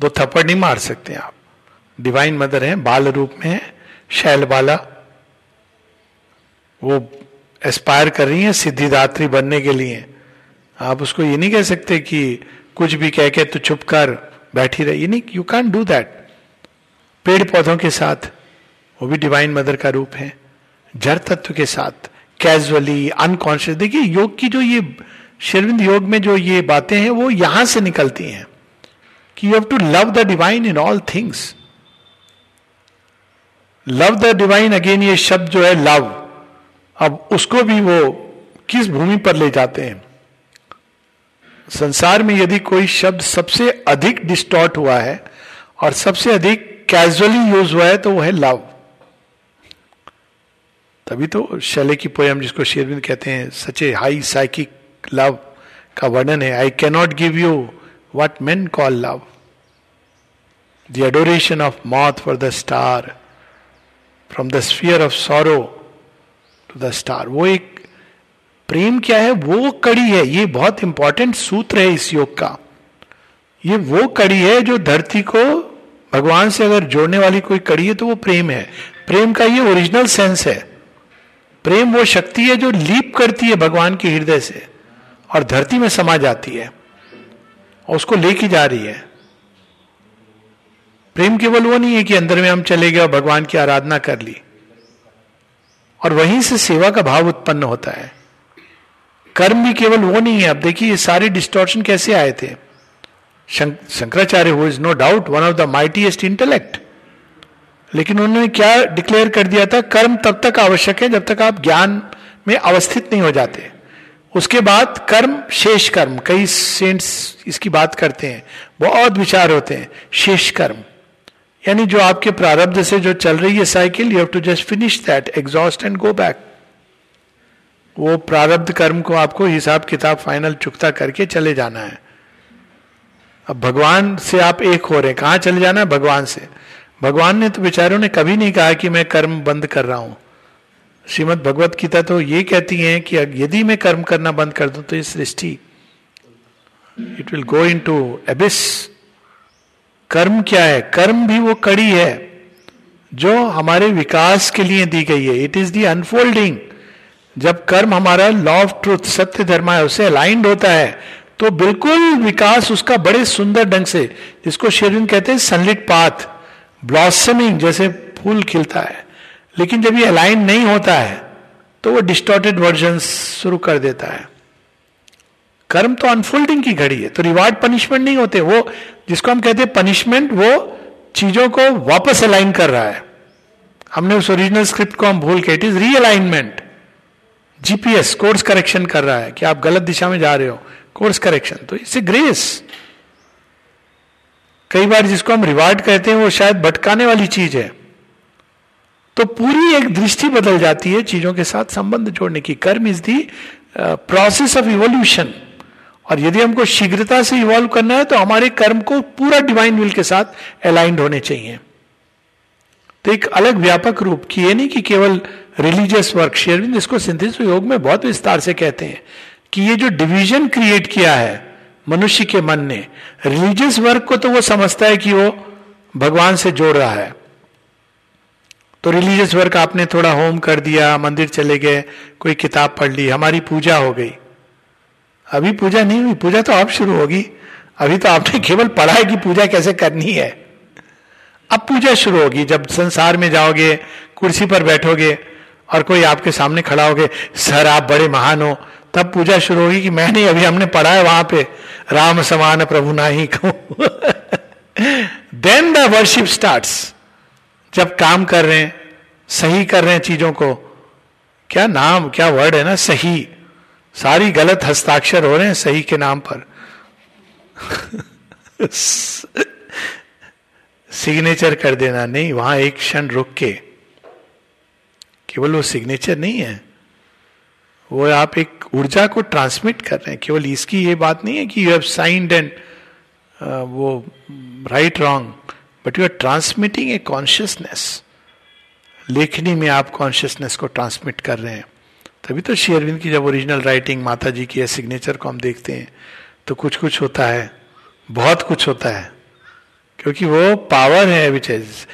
दो थप्पड़ नहीं मार सकते आप। डिवाइन मदर है बाल रूप में शैल बाला। वो एस्पायर कर रही है सिद्धिदात्री बनने के लिए। आप उसको ये नहीं कह सकते कि कुछ भी कह के तो चुप कर बैठी रहे। नहीं यू कैन डू दैट पेड़ पौधों के साथ, वो भी डिवाइन मदर का रूप है। जड़ तत्व के साथ कैजुअली अनकॉन्शियस देखिए, योग की जो ये, शिरविंद योग में जो ये बातें हैं, वो यहाँ से निकलती हैं कि you have to love the divine in all things love the divine again ये शब्द जो है लव अब उसको भी वो किस भूमि पर ले जाते हैं? संसार में यदि कोई शब्द सबसे अधिक डिस्टॉर्ट हुआ है और सबसे अधिक कैजुअली यूज़ हुआ है तो वो है लव तभी तो शैले की पोयम जिसको शेरविंद कहते हैं सचे हाई साइकिक लव का वर्णन है I cannot give you what men call love the adoration of moth for the star from the sphere of sorrow to the star. वो एक प्रेम क्या है? वो कड़ी है। ये बहुत इंपॉर्टेंट सूत्र है इस योग का। ये वो कड़ी है जो धरती को भगवान से अगर जोड़ने वाली कोई कड़ी है तो वो प्रेम है। प्रेम का ये ओरिजिनल सेंस है। प्रेम वो शक्ति है जो लीप करती है भगवान के हृदय से और धरती में समा जाती है और उसको लेके जा रही है। प्रेम केवल वो नहीं है कि अंदर में हम चले गए और भगवान की आराधना कर ली। और वहीं से सेवा का भाव उत्पन्न होता है। कर्म भी केवल वो नहीं है। अब देखिए, ये सारे डिस्टोर्शन कैसे आए थे? Shankaracharya who is no doubt one of the mightiest intellect लेकिन उन्होंने क्या डिक्लेयर कर दिया था? कर्म तब तक आवश्यक है जब तक आप ज्ञान में अवस्थित नहीं हो जाते। उसके बाद कर्म, शेष कर्म, कई सेंट्स इसकी बात करते हैं, बहुत विचार होते हैं, शेष कर्म। यानी जो आपके प्रारब्ध से जो चल रही है cycle you have to just finish that exhaust and go back वो प्रारब्ध कर्म को आपको हिसाब किताब फाइनल चुकता करके चले जाना है। अब भगवान से आप एक हो रहे हैं, कहा चले जाना है? भगवान से। भगवान ने तो बेचारों ने कभी नहीं कहा कि मैं कर्म बंद कर रहा हूँ। श्रीमद भगवत गीता तो ये कहती है कि यदि मैं कर्म करना बंद कर दूँ तो ये सृष्टि it will go into abyss कर्म क्या है? कर्म भी वो कड़ी है जो हमारे विकास के लिए दी गई है। इट इज़ दी अनफोल्डिंग जब कर्म हमारा लॉ ऑफ़ ट्रूथ सत्य धर्म है, उससे अलाइंड होता है तो बिल्कुल विकास उसका बड़े सुंदर ढंग से, जिसको शेरविन कहते हैं सनलिट पाथ ब्लॉसमिंग जैसे फूल खिलता है। लेकिन जब ये अलाइन नहीं होता है तो वो डिस्टोर्टेड वर्जन शुरू कर देता है। कर्म तो अनफोल्डिंग की घड़ी है तो रिवार्ड पनिशमेंट नहीं होते। वो जिसको हम कहते हैं पनिशमेंट वो चीज़ों को वापस अलाइन कर रहा है। हमने उस ओरिजिनल स्क्रिप्ट को हम भूल के it is realignment GPS course correction कर रहा है कि आप गलत दिशा में जा रहे हो। कोर्स करेक्शन तो इससे ग्रेस कई बार जिसको हम रिवार्ड कहते हैं, वो शायद भटकाने वाली चीज़ है। तो पूरी एक दृष्टि बदल जाती है चीज़ों के साथ संबंध जोड़ने की। कर्म is the process of evolution और यदि हमको शीघ्रता से इवॉल्व करना है तो हमारे कर्म को पूरा डिवाइन विल के साथ अलाइंड होने चाहिए। तो एक अलग व्यापक रूप की ये नहीं कि केवल रिलीजियस वर्क शेयरविंद इसको सिंथिस योग में बहुत विस्तार से कहते हैं कि ये जो डिवीज़न क्रिएट किया है मनुष्य के मन ने रिलीजियस वर्क को तो वो समझता है कि वो भगवान से जोड़ रहा है। तो रिलीजियस वर्क आपने थोड़ा होम कर दिया, मंदिर चले गए, कोई किताब पढ़ ली, हमारी पूजा हो गई। अभी पूजा नहीं हुई, पूजा तो अब शुरू होगी। अभी तो आपने केवल पढ़ा है कि पूजा कैसे करनी है? अब पूजा शुरू होगी, जब संसार में जाओगे, कुर्सी पर बैठोगे और कोई आपके सामने खड़ा होगे सर, आप बड़े महान हो। तब पूजा शुरू होगी कि, मैं नहीं, अभी हमने पढ़ा है वहाँ पे। राम समान प्रभु ना ही कहूँ। देन द वर्शिप स्टार्ट जब काम कर रहे हैं, सही कर रहे हैं चीज़ों को, क्या नाम, क्या वर्ड है ना, सही। सारी गलत हस्ताक्षर हो रहे हैं सही के नाम पर। सिग्नेचर कर देना, नहीं, वहाँ एक क्षण रुक के। केवल वो सिग्नेचर नहीं है। वो आप एक ऊर्जा को ट्रांसमिट कर रहे हैं। केवल इसकी ये बात नहीं है कि यू हैव साइंड एंड वो right wrong but you are transmitting a consciousness लेखनी में आप कॉन्शियसनेस को ट्रांसमिट कर रहे हैं। तभी तो शेयरविंद की जब ओरिजिनल राइटिंग माता जी की सिग्नेचर को हम देखते हैं तो कुछ कुछ होता है, बहुत कुछ होता है, क्योंकि वो पावर है विच इज़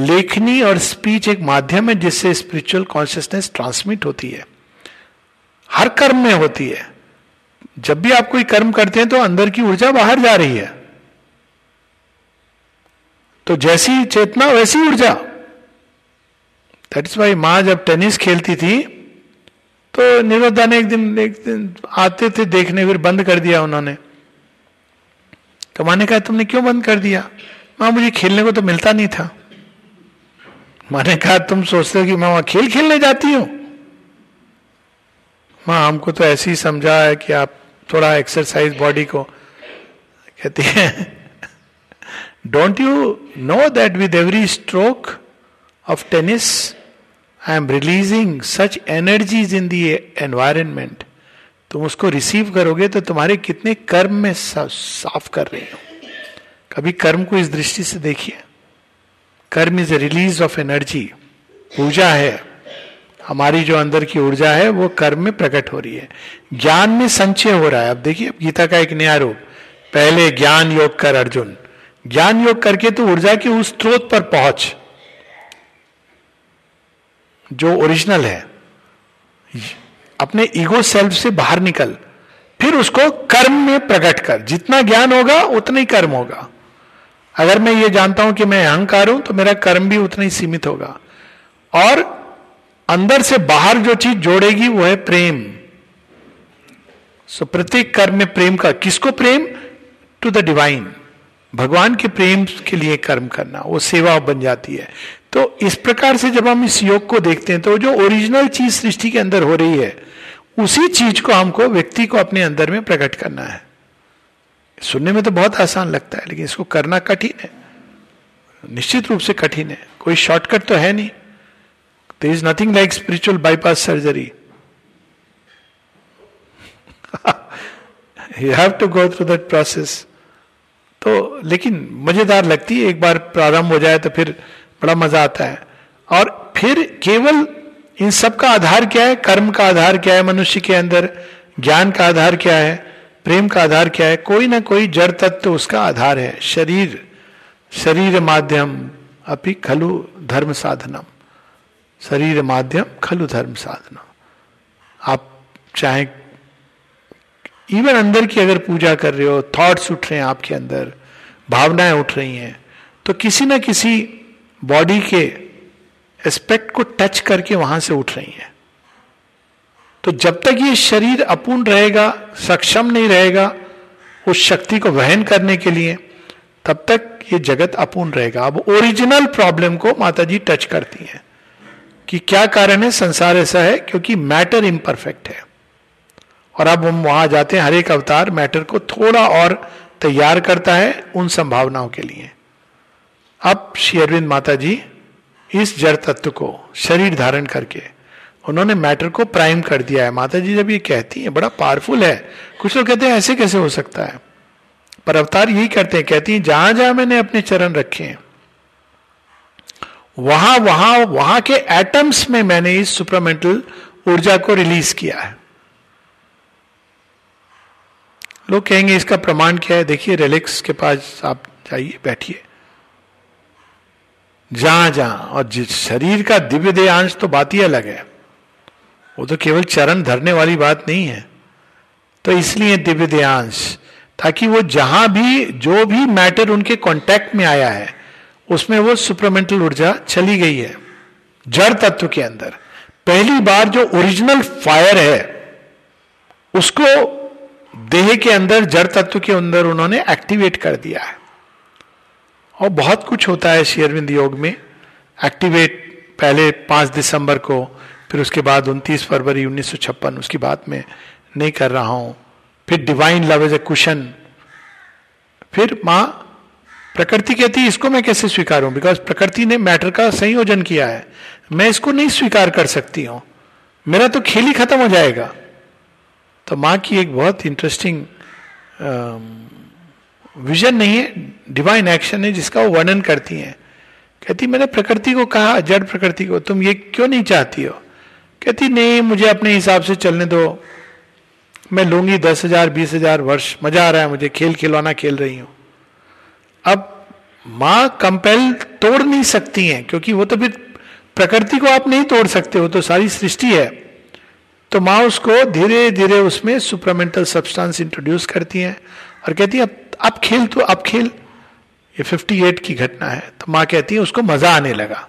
लेखनी और स्पीच एक माध्यम है, जिससे स्पिरिचुअल कॉन्शियसनेस ट्रांसमिट होती है। हर कर्म में होती है। जब भी आप कोई कर्म करते हैं तो अंदर की ऊर्जा बाहर जा रही है। तो जैसी चेतना, वैसी ऊर्जा। दैट इज़ वाई माँ जब टेनिस खेलती थी तो निरोधा ने एक दिन एक दिन आते थे, देखने फिर बंद कर दिया उन्होंने। तो माँ ने कहा, तुमने क्यों बंद कर दिया? माँ, मुझे खेलने को तो मिलता नहीं था। माँ ने कहा, तुम सोचते हो कि मैं वहाँ खेल खेलने जाती हूँ? माँ, हमको तो ऐसे ही समझा है कि आप थोड़ा एक्सरसाइज बॉडी को कहती है don't you know that with every stroke of tennis I am releasing such energies in the environment तुम उसको रिसीव करोगे तो तुम्हारे कितने कर्म में साफ़ कर रहे हो। कभी कर्म को इस दृष्टि से देखिए। कर्म is a release of energy ऊर्जा है। हमारी जो अंदर की ऊर्जा है, वो कर्म में प्रकट हो रही है। ज्ञान में संचय हो रहा है। अब देखिए गीता का एक नया रूप। पहले ज्ञान योग कर अर्जुन। ज्ञान योग करके तो ऊर्जा के उस स्रोत पर पहुँच। जो ओरिजिनल है, अपने ईगो सेल्फ से बाहर निकल, फिर उसको कर्म में प्रकट कर। जितना ज्ञान होगा, उतना ही कर्म होगा। अगर मैं ये जानता हूँ कि मैं अहंकार हूँ तो मेरा कर्म भी उतना ही सीमित होगा। और अंदर से बाहर जो चीज़ जोड़ेगी, वो है प्रेम। सो प्रत्येक कर्म में प्रेम का, किसको प्रेम? टू द डिवाइन भगवान के प्रेम के लिए कर्म करना, वो सेवा बन जाती है। तो इस प्रकार से जब हम इस योग को देखते हैं तो जो ओरिजिनल चीज़ सृष्टि के अंदर हो रही है, उसी चीज़ को हमको व्यक्ति को अपने अंदर में प्रकट करना है। सुनने में तो बहुत आसान लगता है, लेकिन इसको करना कठिन है। निश्चित रूप से कठिन है। कोई शॉर्टकट तो है नहीं। There is nothing like spiritual bypass surgery you have to go through that process तो लेकिन मज़ेदार लगती है, एक बार प्रारंभ हो जाए तो फिर बड़ा मज़ा आता है। और फिर केवल इन सब का आधार क्या है? कर्म का आधार क्या है मनुष्य के अंदर? ज्ञान का आधार क्या है? प्रेम का आधार क्या है? कोई ना कोई जड़ तत्व उसका आधार है। शरीर शरीर माध्यम अपनी खलु धर्म साधनम। शरीर माध्यम खलु धर्म साधनम। आप चाहे इवन अंदर की अगर पूजा कर रहे हो थॉट्स उठ रहे हैं आपके अंदर, भावनाएँ उठ रही हैं तो किसी ना किसी बॉडी के एस्पेक्ट को टच करके वहाँ से उठ रही है। तो जब तक ये शरीर अपूर्ण रहेगा, सक्षम नहीं रहेगा, उस शक्ति को वहन करने के लिए, तब तक ये जगत अपूर्ण रहेगा। अब ओरिजिनल प्रॉब्लम को माता जी टच करती हैं कि क्या कारण है? संसार ऐसा है क्योंकि मैटर इम्परफेक्ट है। और अब हम वहाँ जाते हैं, हर एक अवतार मैटर को थोड़ा और तैयार करता है उन संभावनाओं के लिए। अब श्री अरविंद माता जी इस जड़ तत्व को शरीर धारण करके, उन्होंने मैटर को प्राइम कर दिया है। माता जी जब ये कहती हैं, बड़ा पावरफुल है। कुछ लोग कहते हैं, ऐसे कैसे हो सकता है? पर अवतार यही करते हैं, कहती हैं, जहाँ जहाँ मैंने अपने चरण रखे हैं, वहाँ वहाँ वहाँ के एटम्स में मैंने इस सुपरमेंटल ऊर्जा को रिलीज़ किया है। लोग कहेंगे, इसका प्रमाण क्या है? देखिए, रेलिक्स के पास आप जाइए, बैठिए। जहाँ जहाँ, और जिस शरीर का दिव्य देहांश तो बात ही अलग है। वो तो केवल चरण धरने वाली बात नहीं है। तो इसलिए दिव्य देहांश, ताकि वो जहाँ भी, जो भी मैटर उनके कांटेक्ट में आया है, उसमें वो सुपरमेंटल ऊर्जा चली गई है, जड़ तत्व के अंदर। पहली बार जो ओरिजिनल फायर है, उसको देह के अंदर, जड़ तत्व के अंदर उन्होंने एक्टिवेट कर दिया है। और बहुत कुछ होता है शेयरविंद योग में। एक्टिवेट पहले पाँच दिसंबर को, फिर उसके बाद उनतीस फरवरी उन्नीस उसकी बात में नहीं कर रहा हूँ। फिर divine love as a cushion फिर माँ, प्रकृति कहती है, इसको मैं कैसे स्वीकारूं? बिकॉज़ प्रकृति ने मैटर का संयोजन किया है। मैं इसको नहीं स्वीकार कर सकती हूँ। मेरा तो खेल ही खत्म हो जाएगा। तो माँ की एक बहुत इंटरेस्टिंग विजन नहीं है डिवाइन एक्शन है जिसका वो वर्णन करती हैं। कहती, मैंने प्रकृति को कहा, जड़ प्रकृति को, तुम ये क्यों नहीं चाहती हो? कहती, नहीं, मुझे अपने हिसाब से चलने दो। मैं लूँगी दस हज़ार, बीस हज़ार वर्ष, मज़ा आ रहा है मुझे, खेल खिलौना खेल रही हूँ। अब माँ कंपेल तोड़ नहीं सकती हैं, क्योंकि वो तो फिर प्रकृति को आप नहीं तोड़ सकते हो तो सारी सृष्टि है। तो माँ उसको धीरे धीरे उसमें सुपरमेंटल सब्सटेंस इंट्रोड्यूस करती हैं और कहती है अब खेल तो अब खेल। ये 58 की घटना है तो माँ कहती है, उसको मज़ा आने लगा।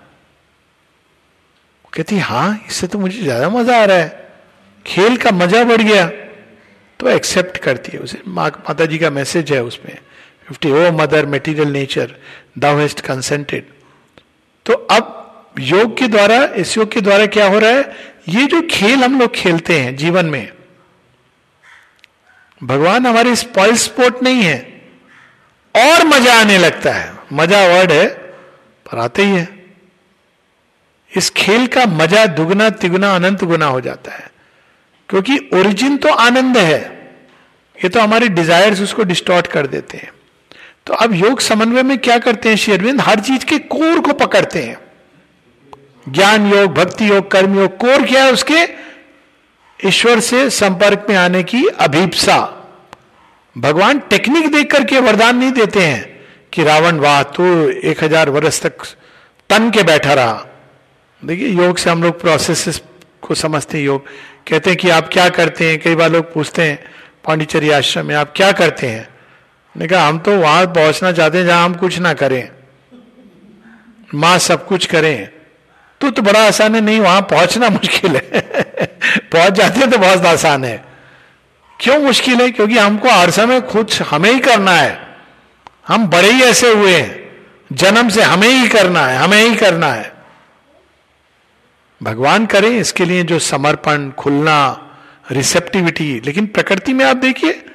कहती हाँ इससे तो मुझे ज़्यादा मज़ा आ रहा है। खेल का मज़ा बढ़ गया। तो एक्सेप्ट करती है उसे। माँ माता जी का मैसेज है उसमें। Fifty O mother material nature thou hast consented तो अब योग के द्वारा, इस योग के द्वारा क्या हो रहा है? ये जो खेल हम लोग खेलते हैं जीवन में, भगवान हमारे स्पॉइल स्पोर्ट नहीं है। और मज़ा आने लगता है। मज़ा वर्ड है, पर आते ही है। इस खेल का मज़ा दुगना, तिगुना, अनंत गुना हो जाता है। क्योंकि ओरिजिन तो आनंद है। ये तो हमारे डिजायर्स उसको डिस्टॉर्ट कर देते हैं। तो अब योग समन्वय में क्या करते हैं शेरविंद हर चीज़ के कोर को पकड़ते हैं। ज्ञान योग, भक्ति योग, कर्म योग, कोर क्या है उसके? ईश्वर से संपर्क में आने की अभीपसा। भगवान टेक्निक देख करके वरदान नहीं देते हैं कि रावण, वाह, तू एक हज़ार वर्ष तक तन के बैठा रहा। देखिए, योग से हम लोग प्रोसेस को समझते हैं, योग। कहते हैं कि आप क्या करते हैं? कई बार लोग पूछते हैं, पांडिचेरी आश्रम में आप क्या करते हैं? ने कहा, हम तो वहाँ पहुँचना चाहते हैं जहाँ हम कुछ ना करें। माँ सब कुछ करें। तो तो बड़ा आसान है, नहीं, वहाँ पहुँचना मुश्किल है। पहुँच जाते हैं तो बहुत आसान है। क्यों मुश्किल है? क्योंकि हमको हर समय खुद हमें ही करना है। हम बड़े ही ऐसे हुए हैं। जन्म से हमें ही करना है, हमें ही करना है। भगवान करें इसके लिए जो समर्पण, खुलना रिसेप्टिविटी लेकिन प्रकृति में आप देखिए,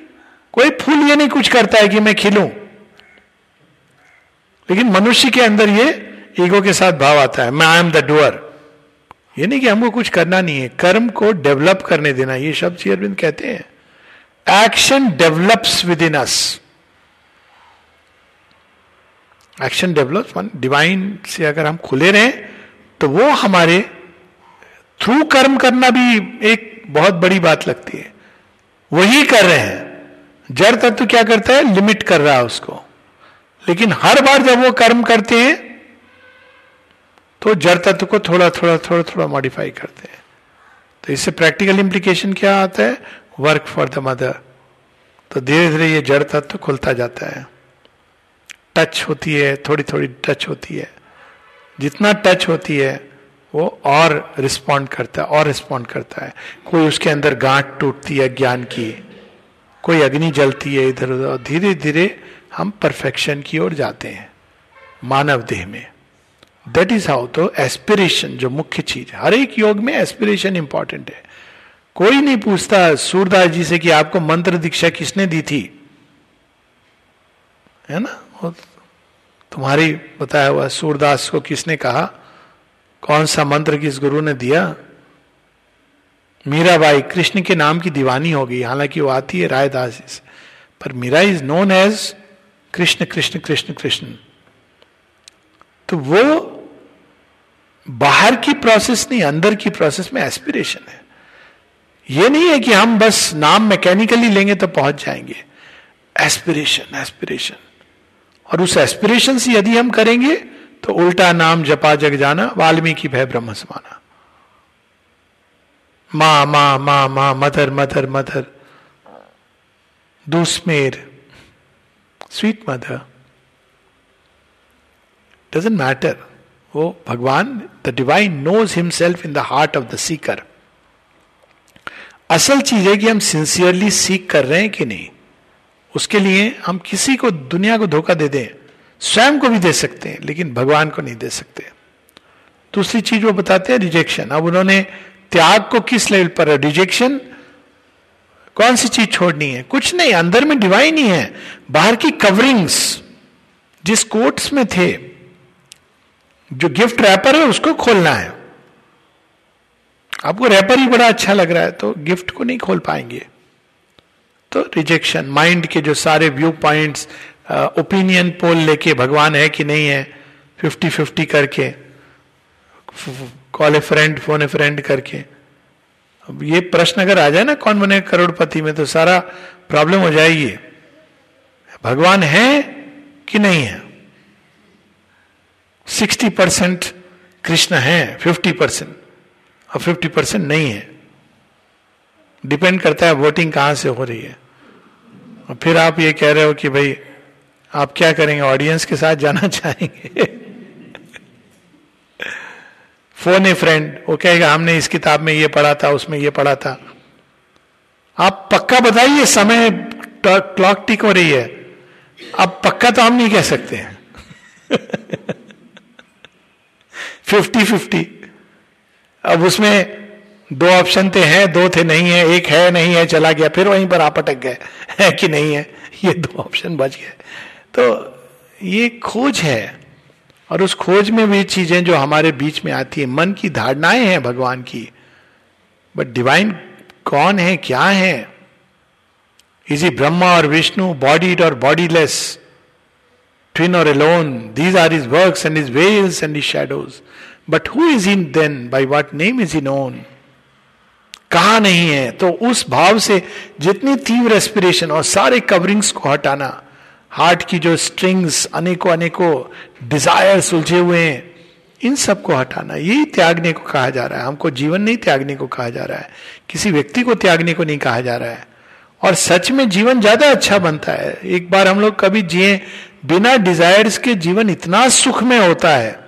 कोई फूल ये नहीं कुछ करता है कि मैं खिलूं। लेकिन मनुष्य के अंदर ये ईगो के साथ भाव आता है, मैं आई एम द डुअर ये नहीं कि हमको कुछ करना नहीं है। कर्म को डेवलप करने देना, ये शब्द श्री अरविंद कहते हैं। Action develops within us action develop divine से अगर हम खुले रहे तो वो हमारे थ्रू कर्म करना भी एक बहुत बड़ी बात लगती है। वही कर रहे हैं। जड़ तत्व क्या करता है? लिमिट कर रहा है उसको। लेकिन हर बार जब वो कर्म करते हैं तो जड़ तत्व को थोड़ा थोड़ा थोड़ा थोड़ा मॉडिफाई करते हैं। तो इससे प्रैक्टिकल इंप्लीकेशन क्या आता है? वर्क फॉर द मदर तो धीरे धीरे ये जड़ तत्व तो खुलता जाता है। टच होती है थोड़ी थोड़ी टच होती है। जितना टच होती है, वो और रिस्पॉन्ड करता है, और रिस्पॉन्ड करता है। कोई उसके अंदर गांठ टूटती है ज्ञान की, कोई अग्नि जलती है इधर उधर धीरे धीरे हम परफेक्शन की ओर जाते हैं, मानव देह में। दैट इज़ हाउ तो एस्पिरेशन जो मुख्य चीज़ हर एक योग में एस्पिरेशन इंपॉर्टेंट है। कोई नहीं पूछता सूरदास जी से कि आपको मंत्र दीक्षा किसने दी थी? है ना? तुम्हारी बताया हुआ सूरदास को किसने कहा? कौन सा मंत्र किस गुरु ने दिया? मीराबाई कृष्ण के नाम की दीवानी हो गई, हालाँकि वो आती है रायदास से। पर Meera is known as Krishna Krishna Krishna Krishna. तो वो बाहर की प्रोसेस नहीं, अंदर की प्रोसेस में एस्पिरेशन है। ये नहीं है कि हम बस नाम मैकेनिकली लेंगे तो पहुँच जाएँगे। एस्पिरेशन एस्पिरेशन और उस एस्पिरेशन से यदि हम करेंगे तो उल्टा नाम जपा जग जाना, वाल्मीकि भय ब्रह्म समाना। मा मा मा मा, मदर मदर मदर। दूसमेर। स्वीट मदर डजेंट मैटर वो भगवान the divine knows himself in the heart of the seeker असल चीज़ है कि हम सिंसियरली सीख कर रहे हैं कि नहीं, उसके लिए हम किसी को, दुनिया को धोखा दे दें, स्वयं को भी दे सकते हैं, लेकिन भगवान को नहीं दे सकते। दूसरी चीज़ वो बताते हैं रिजेक्शन अब उन्होंने त्याग को किस लेवल पर रिजेक्शन कौन सी चीज़ छोड़नी है? कुछ नहीं, अंदर में डिवाइन ही है। बाहर की कवरिंग्स जिस कोट्स में थे, जो गिफ्ट रैपर है, उसको खोलना है। आपको रैपर ही बड़ा अच्छा लग रहा है तो गिफ्ट को नहीं खोल पाएँगे। तो रिजेक्शन माइंड के जो सारे व्यू पॉइंट्स ओपिनियन पोल लेके भगवान है कि नहीं है फिफ्टी फिफ्टी करके call a friend phone a friend करके। अब ये प्रश्न अगर आ जाए ना कौन बने करोड़पति में तो सारा प्रॉब्लम हो जाएगी। भगवान है कि नहीं है? सिक्सटी परसेंट कृष्ण है फिफ्टी परसेंट और फिफ्टी परसेंट नहीं है। डिपेंड करता है वोटिंग कहाँ से हो रही है। और फिर आप ये कह रहे हो कि भाई, आप क्या करेंगे? ऑडियंस के साथ जाना चाहेंगे। फ़ोन ए फ्रेंड वो कहेगा, हमने इस किताब में ये पढ़ा था, उसमें ये पढ़ा था। आप पक्का बताइए, समय क्लॉक टिक हो रही है। अब पक्का तो हम नहीं कह सकते हैं। फिफ्टी फिफ्टी अब उसमें दो ऑप्शन थे, हैं, दो थे नहीं है, एक है नहीं है, चला गया, फिर वहीं पर आप अटक गए, है कि नहीं है, ये दो ऑप्शन बच गए। तो ये खोज है, और उस खोज में भी चीज़ें जो हमारे बीच में आती है, मन की धारणाएँ हैं भगवान की बट डिवाइन कौन है, क्या है? इज़ ब्रह्मा और विष्णु बॉडीड और बॉडीलेस ट्विन और alone these are his work and his veils and his shadows but who is in then by what name is in known कहा नहीं है? तो उस भाव से जितनी तीव्र रेस्पिरेशन और सारे कवरिंग्स को हटाना हार्ट की जो स्ट्रिंग्स अनेकों अनेकों डिज़ायर सुलझे हुए हैं, इन सबको हटाना, यही त्यागने को कहा जा रहा है। हमको जीवन नहीं त्यागने को कहा जा रहा है। किसी व्यक्ति को त्यागने को नहीं कहा जा रहा है। और सच में जीवन ज़्यादा अच्छा बनता है। एक बार हम लोग कभी जिए बिना डिजायर्स के जीवन इतना सुख में होता है।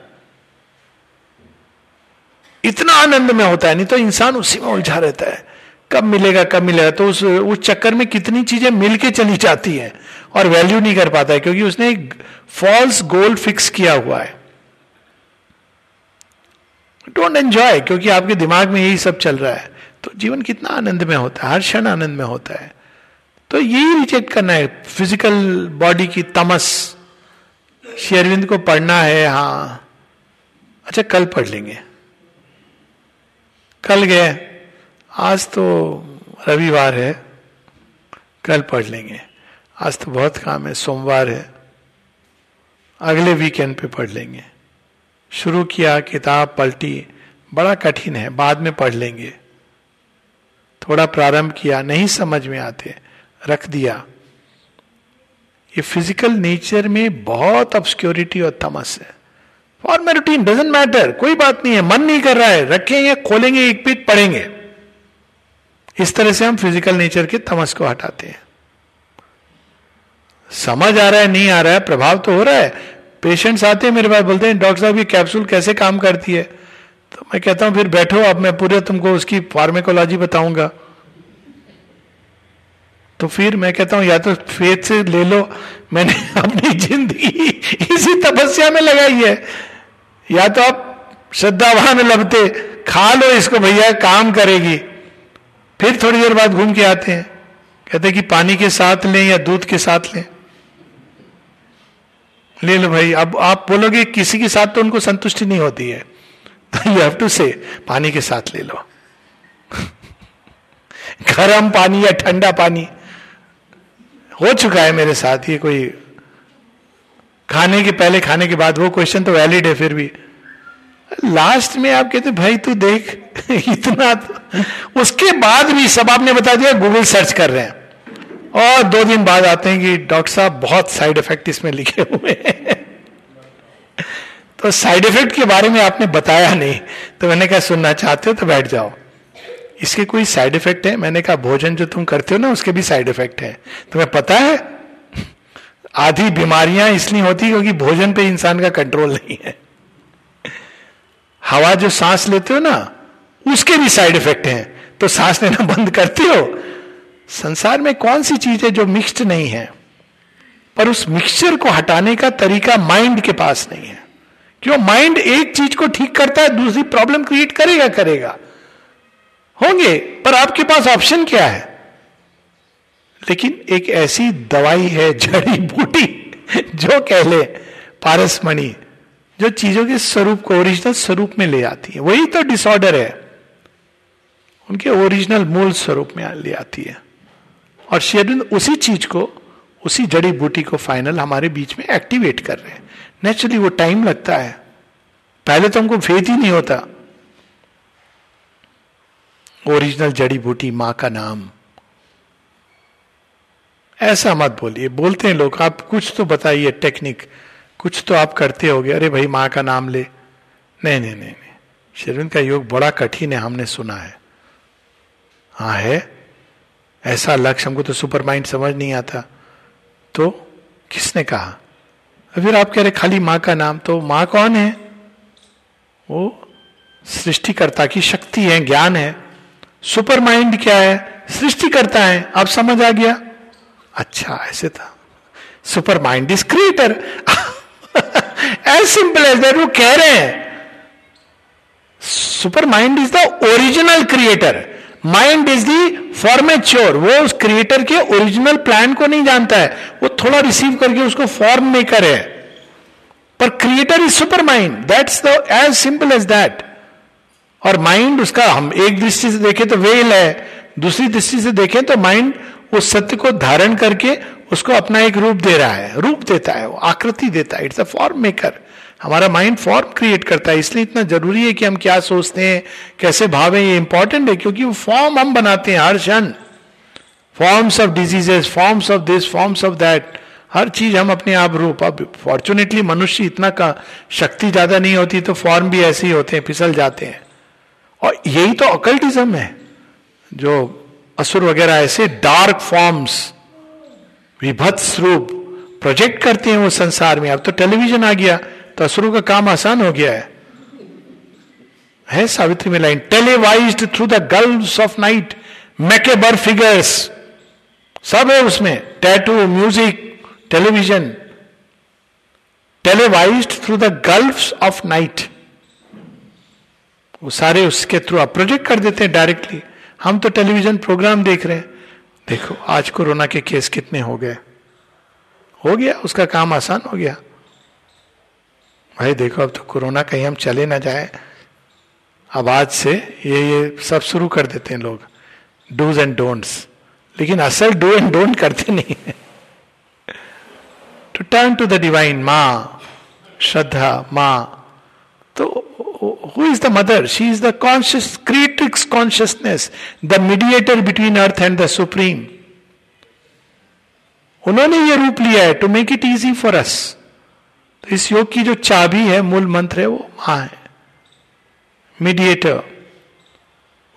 इतना आनंद में होता है, नहीं तो इंसान उसी में उलझा रहता है। कब मिलेगा कब मिलेगा तो उस उस चक्कर में कितनी चीज़ें मिलके चली जाती हैं और वैल्यू नहीं कर पाता है, क्योंकि उसने एक फॉल्स गोल फिक्स किया हुआ है। डोंट एंजॉय क्योंकि आपके दिमाग में यही सब चल रहा है। तो जीवन कितना आनंद में होता है, हर क्षण आनंद में होता है। तो यही रिजेक्ट करना है फ़िज़िकल बॉडी की तमस। शेरविंद को पढ़ना है हाँ। अच्छा कल पढ़ लेंगे। कल गए। आज तो रविवार है। कल पढ़ लेंगे। आज तो बहुत काम है। सोमवार है। अगले वीकेंड पे पढ़ लेंगे। शुरू किया, किताब पलटी। बड़ा कठिन है। बाद में पढ़ लेंगे। थोड़ा प्रारंभ किया, नहीं समझ में आते, रख दिया। ये फ़िज़िकल नेचर में बहुत ऑब्सक्योरिटी और तमस है। रूटीन डजेंट मैटर कोई बात नहीं है, मन नहीं कर रहा है, रखेंगे, खोलेंगे, एक पीठ पढ़ेंगे। इस तरह से हम फ़िज़िकल नेचर के तमस को हटाते हैं। समझ आ रहा है, नहीं आ रहा है, प्रभाव तो हो रहा है। पेशेंट्स आते हैं मेरे पास, बोलते हैं डॉक्टर साहब, ये कैप्सूल कैसे काम करती है? तो मैं कहता हूँ, फिर बैठो अब मैं पूरे तुमको उसकी फार्मेकोलॉजी बताऊँगा। तो फिर मैं कहता हूँ, या तो फेथ से ले लो, मैंने अपनी ज़िंदगी इसी तपस्या में लगाई है। या तो आप श्रद्धावान लबते खा लो इसको भैया, काम करेगी। फिर थोड़ी देर बाद घूम के आते हैं। कहते कि पानी के साथ लें या दूध के साथ लें। ले लो भाई, अब आप बोलोगे किसी के साथ तो उनको संतुष्टि नहीं होती है। तो यू हैव टू से पानी के साथ ले लो। गर्म पानी या ठंडा पानी। हो चुका है मेरे साथ, ये कोई खाने के पहले खाने के बाद वो क्वेश्चन तो वैलिड है फिर भी। लास्ट में आप कहते भाई तू देख इतना तो, उसके बाद भी सब आपने बता दिया गूगल सर्च कर रहे हैं। और दो दिन बाद आते हैं कि डॉक्टर साहब बहुत साइड इफ़ेक्ट इसमें लिखे हुए हैं। तो साइड इफ़ेक्ट के बारे में आपने बताया नहीं तो मैंने कहा सुनना चाहते हो तो बैठ जाओ। इसके कोई साइड इफ़ेक्ट है? मैंने कहा भोजन जो तुम करते हो ना उसके भी साइड इफ़ेक्ट है। तुम्हें पता है आधी बीमारियाँ इसलिए होती क्योंकि भोजन पे इंसान का कंट्रोल नहीं है। हवा जो सांस लेते हो ना, उसके भी साइड इफ़ेक्ट हैं। तो सांस लेना बंद करते हो। संसार में कौन सी चीज़ है जो मिक्स्ड नहीं है? पर उस मिक्सचर को हटाने का तरीका माइंड के पास नहीं है। क्यों? माइंड एक चीज़ को ठीक करता है, दूसरी प्रॉब्लम क्रिएट करेगा करेगा। होंगे, पर आपके पास ऑप्शन क्या है? लेकिन एक ऐसी दवाई है, जड़ी बूटी, जो कह ले, पारसमणि, जो चीज़ों के स्वरूप को ओरिजिनल स्वरूप में ले आती है। वही तो डिसऑर्डर है। उनके ओरिजिनल मूल स्वरूप में ले आती है। और शेरविंद उसी चीज़ को, उसी जड़ी बूटी को फाइनल हमारे बीच में एक्टिवेट कर रहे हैं। नेचुरली वो टाइम लगता है। पहले तो हमको फेथ ही नहीं होता। ओरिजिनल जड़ी बूटी, माँ का नाम। ऐसा मत बोलिए। बोलते हैं लोग, आप कुछ तो बताइए टेक्निक। कुछ तो आप करते होगे, अरे भाई माँ का नाम ले। नहीं नहीं नहीं नहीं। शेरविंद का योग बड़ा कठिन है, हमने सुना है। हाँ है। ऐसा लक्ष्य हमको तो सुपर माइंड समझ नहीं आता। तो किसने कहा? फिर आप कह रहे, खाली माँ का नाम। तो माँ कौन है? वो सृष्टिकर्ता की शक्ति है, ज्ञान है। सुपर माइंड क्या है? सृष्टि करता है। आप समझ आ गया? अच्छा ऐसे था। Supermind is creator as simple as that वो कह रहे हैं। Supermind is the original creator mind is the formateur वो उस क्रिएटर के ओरिजिनल प्लान को नहीं जानता है। वो थोड़ा रिसीव करके उसको फॉर्म मेकर है। पर creator is supermind that's the as simple as that और माइंड उसका हम एक दृष्टि से देखें तो वेल है। दूसरी दृष्टि से देखें तो माइंड उस सत्य को धारण करके उसको अपना एक रूप दे रहा है, रूप देता है वो, आकृति देता है इट्स अ फॉर्म मेकर हमारा माइंड फॉर्म क्रिएट करता है, इसलिए इतना ज़रूरी है कि हम क्या सोचते हैं, कैसे भावे ये इंपॉर्टेंट है, क्योंकि फॉर्म हम बनाते हैं हर क्षण. Forms of diseases forms of this forms of that हर चीज़ हम अपने आप रूप. अब फॉर्चुनेटली मनुष्य इतना का शक्ति ज़्यादा नहीं होती तो फॉर्म भी ऐसे ही होते हैं, फिसल जाते हैं. और यही तो अकल्टिज्म है, जो असुर वगैरह, ऐसे डार्क फॉर्म्स विभत्स रूप प्रोजेक्ट करते हैं वो संसार में। अब तो टेलीविज़न आ गया तो असुरों का काम आसान हो गया है। है सावित्री में line televise through the gulfs of night macabre figures सब है उसमें। Tattoo music television televise through the gulf of night वो सारे उसके थ्रू आप प्रोजेक्ट कर देते हैं डायरेक्टली हम तो टेलीविज़न प्रोग्राम देख रहे हैं। देखो, आज कोरोना के केस कितने हो गए। हो गया, उसका काम आसान हो गया। भाई, देखो, अब तो कोरोना कहीं हम चले ना जाए। अब आज से ये ये सब शुरू कर देते हैं लोग। डूज एंड डोंट्स लेकिन असल डू एंड डोंट करते नहीं है। To turn to the divine माँ, श्रद्धा, माँ तो who is the mother? She is the conscious, creatrix consciousness, the mediator between earth and the supreme. उन्होंने ये रूप लिया है to make it easy for us तो इस योग की जो चाबी है मूल मंत्र है वो माँ है। मीडिएटर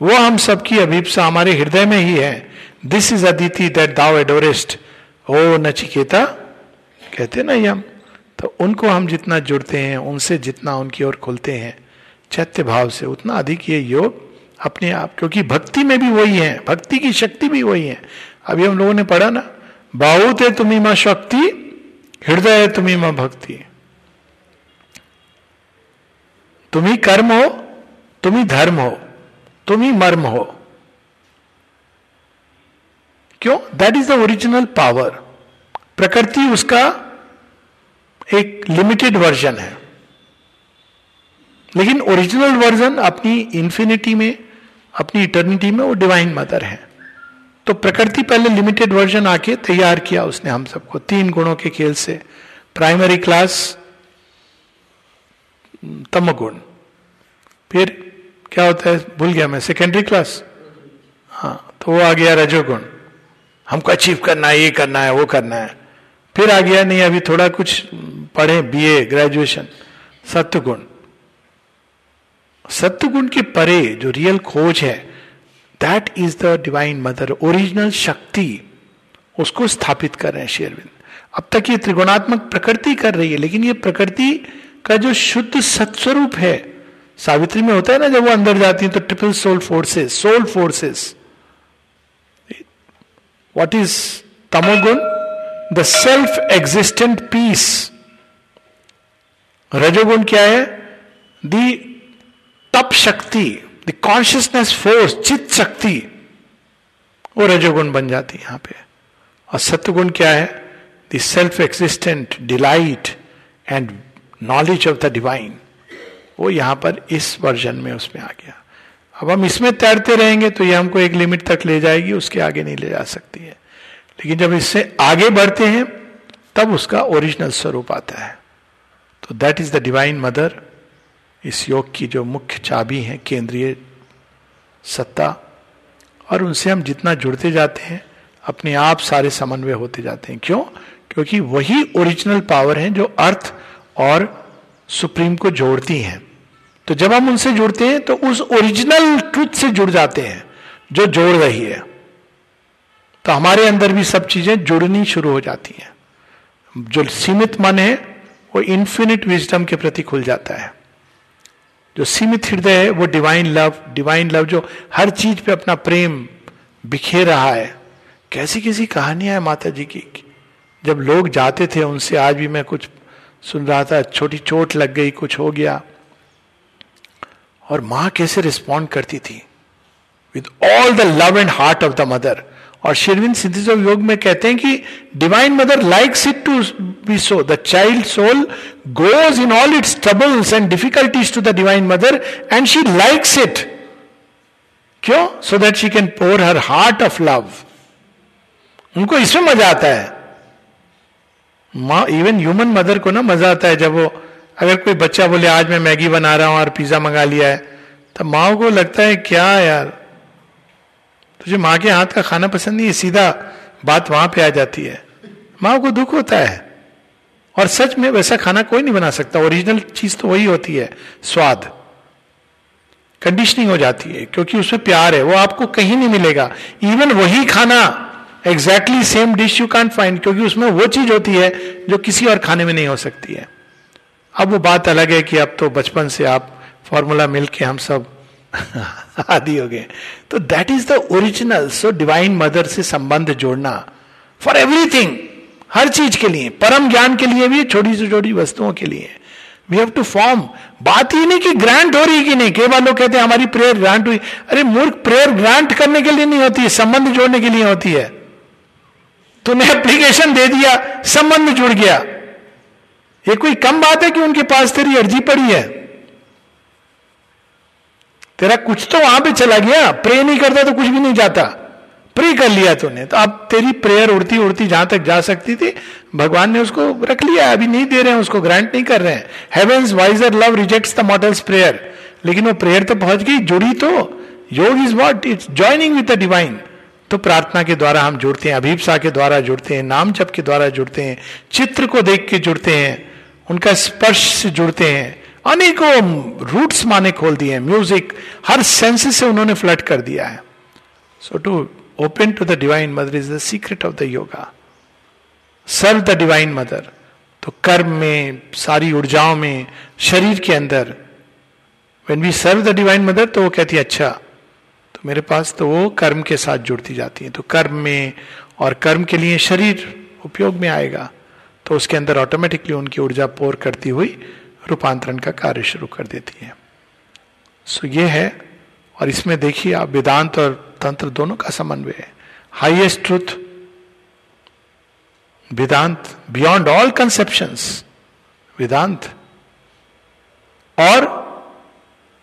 वो हम सबकी अभिप्सा हमारे हृदय में ही है। दिस इज़ अदिति दैट दाव एडोरेस्ट ओ नचिकेता कहते ना ये हम। तो उनको हम जितना जुड़ते हैं, उनसे जितना उनकी ओर खुलते हैं, चैत्य भाव से उतना अधिक ये योग अपने आप, क्योंकि भक्ति में भी वही है, भक्ति की शक्ति भी वही है। अभी हम लोगों ने पढ़ा ना, बहुत है तुम्हें माँ शक्ति, हृदय है तुम्हें माँ भक्ति। तुम्ही कर्म हो तुम्ही धर्म हो तुम्ही मर्म हो। क्यों? That is the original power प्रकृति उसका एक लिमिटेड वर्जन है। लेकिन ओरिजिनल वर्जन अपनी इंफिनिटी में, अपनी इटर्निटी में वो डिवाइन मदर है। तो प्रकृति पहले लिमिटेड वर्जन आके तैयार किया उसने हम सबको, तीन गुणों के खेल से। प्राइमरी क्लास तम गुण फिर क्या होता है? भूल गया मैं सेकेंडरी क्लास हाँ तो वो आ गया रजोगुण। हमको अचीव करना है, ये करना है, वो करना है। फिर आ गया, नहीं, अभी थोड़ा कुछ पढ़े बीए ग्रेजुएशन सत्य गुण सत्य गुण के परे जो रियल खोज है that is the divine mother original शक्ति, उसको स्थापित कर रहे हैं शेरविंद। अब तक ये त्रिगुणात्मक प्रकृति कर रही है, लेकिन ये प्रकृति का जो शुद्ध सत्स्वरूप है, सावित्री में होता है ना, जब वो अंदर जाती है तो triple soul forces soul forces what is तमोगुण? द सेल्फ एग्जिस्टेंट पीस रजोगुण क्या है? दी तप शक्ति द कॉन्शियसनेस फोर्स चित शक्ति, वो रजोगुण बन जाती है यहाँ पे। और सत्यगुण क्या है? The self existent delight and knowledge of the divine वो यहाँ पर इस वर्जन में उसमें आ गया। अब हम इसमें तैरते रहेंगे तो ये हमको एक लिमिट तक ले जाएगी, उसके आगे नहीं ले जा सकती है। लेकिन जब इससे आगे बढ़ते हैं, तब उसका ओरिजिनल स्वरूप आता है। तो that is the divine mother इस योग की जो मुख्य चाबी है, केंद्रीय सत्ता, और उनसे हम जितना जुड़ते जाते हैं, अपने आप सारे समन्वय होते जाते हैं। क्यों? क्योंकि वही ओरिजिनल पावर है जो अर्थ और सुप्रीम को जोड़ती हैं। तो जब हम उनसे जुड़ते हैं तो उस ओरिजिनल ट्रुथ से जुड़ जाते हैं, जो जोड़ रही है। तो हमारे अंदर भी सब चीज़ें जुड़नी शुरू हो जाती हैं। जो सीमित मन है, वो इन्फिनिट विजडम के प्रति खुल जाता है। जो सीमित हृदय है, वो डिवाइन लव डिवाइन लव जो हर चीज़ पे अपना प्रेम बिखेर रहा है। कैसी कैसी कहानियाँ है माता जी की? जब लोग जाते थे उनसे, आज भी मैं कुछ सुन रहा था, छोटी चोट लग गई, कुछ हो गया। और माँ कैसे रिस्पॉन्ड करती थी? With all the love and heart of the mother और शिरविन सिंथिस ऑफ़ योग में कहते हैं कि divine mother likes it to be so the child soul goes in all its troubles and difficulties to the divine mother and she likes it क्यों? So that she can pour her heart of love उनको इसमें मज़ा आता है। माँ इवन ह्यूमन मदर को ना मज़ा आता है जब वो, अगर कोई बच्चा बोले, आज मैं मैगी बना रहा हूँ और पिज्जा मंगा लिया है तो माओ को लगता है, क्या यार? तुझे माँ के हाथ का खाना पसंद नहीं है सीधा बात वहाँ पे आ जाती है। माँ को दुख होता है। और सच में वैसा खाना कोई नहीं बना सकता। ओरिजिनल चीज़ तो वही होती है, स्वाद। कंडीशनिंग हो जाती है, क्योंकि उसमें प्यार है, वो आपको कहीं नहीं मिलेगा। इवन वही खाना exactly same dish you can't find क्योंकि उसमें वो चीज़ होती है जो किसी और खाने में नहीं हो सकती है। अब वो बात अलग है कि अब तो बचपन से आप फॉर्मूला मिल के हम सब आदि हो गए। तो that is the original so divine mother से संबंध जोड़ना फॉर एवरीथिंग हर चीज़ के लिए, परम ज्ञान के लिए भी, छोटी से छोटी वस्तुओं के लिए। वी हैव टू फॉर्म बात ही नहीं कि ग्रांट हो रही कि नहीं। कई बार लोग कहते हैं, हमारी प्रेयर ग्रांट हुई। अरे मूर्ख प्रेयर ग्रांट करने के लिए नहीं होती है, संबंध जोड़ने के लिए होती है। तूने एप्लीकेशन दे दिया, संबंध जुड़ गया। ये कोई कम बात है कि उनके पास तेरी अर्जी पड़ी है? तेरा कुछ तो वहाँ पे चला गया प्रे नहीं करता तो कुछ भी नहीं जाता। प्रे कर लिया तूने। तो अब तेरी प्रेयर उड़ती उड़ती जहाँ तक जा सकती थी, भगवान ने उसको रख लिया अभी नहीं दे रहे हैं, उसको ग्रांट नहीं कर रहे हैं। Heaven's wiser love rejects the mortal's prayer लेकिन वो प्रेयर तो पहुँच गई, जुड़ी तो। Yoga is what it's joining with the divine तो प्रार्थना के द्वारा हम जुड़ते हैं, अभिप्सा के द्वारा जुड़ते हैं, नाम जप के द्वारा जुड़ते हैं, चित्र को देख के जुड़ते हैं, उनका स्पर्श से जुड़ते हैं। अनेकों रूट्स माने खोल दिए हैं। म्यूज़िक हर सेंस से उन्होंने फ्लट कर दिया है। So to open to the divine mother is the secret of the yoga serve the divine mother तो कर्म में, सारी ऊर्जाओं में, शरीर के अंदर when we serve the divine mother तो वो कहती है अच्छा तो मेरे पास तो वो कर्म के साथ जुड़ती जाती है। तो कर्म में और कर्म के लिए शरीर उपयोग में आएगा। तो उसके अंदर ऑटोमेटिकली उनकी ऊर्जा पोर करती हुई रूपांतरण का कार्य शुरू कर देती है। सो ये है, और इसमें देखिए आप वेदांत और तंत्र दोनों का समन्वय है। Highest truth Vedanta beyond all conception Vedanta, और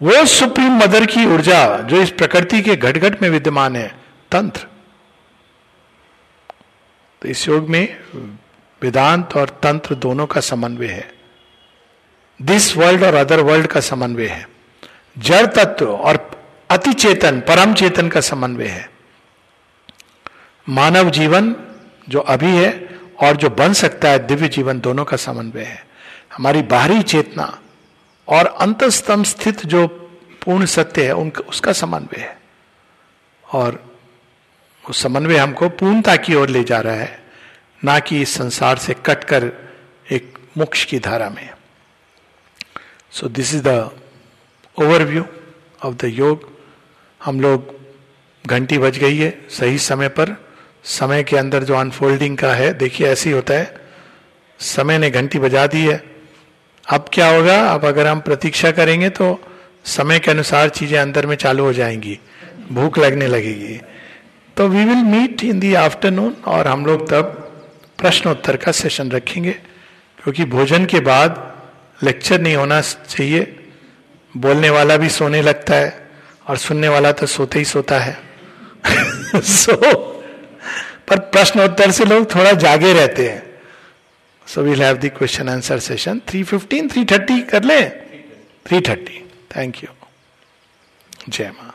वो सुप्रीम मदर की ऊर्जा, जो इस प्रकृति के घट घट में विद्यमान है, तंत्र। तो इस योग में वेदांत और तंत्र दोनों का समन्वय है। दिस वर्ल्ड और अदर वर्ल्ड का समन्वय है। जड़ तत्व और अति चेतन परम चेतन का समन्वय है। मानव जीवन जो अभी है और जो बन सकता है, दिव्य जीवन दोनों का समन्वय है। हमारी बाहरी चेतना और अंतस्तम स्थित जो पूर्ण सत्य है, उनका, उसका समन्वय है। और वो समन्वय हमको पूर्णता की ओर ले जा रहा है, ना कि इस संसार से कटकर एक मोक्ष की धारा में। So this is the overview of the yoga हम लोग घंटी बज गई है सही समय पर। समय के अंदर जो अनफोल्डिंग का है, देखिए ऐसे ही होता है। समय ने घंटी बजा दी है। अब क्या होगा? अब अगर हम प्रतीक्षा करेंगे तो समय के अनुसार चीज़ें अंदर में चालू हो जाएँगी। भूख लगने लगेगी। तो we will meet in the afternoon और हम लोग तब प्रश्नोत्तर का सेशन रखेंगे। क्योंकि भोजन के बाद लेक्चर नहीं होना चाहिए। बोलने वाला भी सोने लगता है और सुनने वाला तो सोते ही सोता है। सो so, पर प्रश्न उत्तर से लोग थोड़ा जागे रहते हैं। So we'll have the question answer session three fifteen three thirty कर ले? थ्री थर्टी थैंक यू जय माँ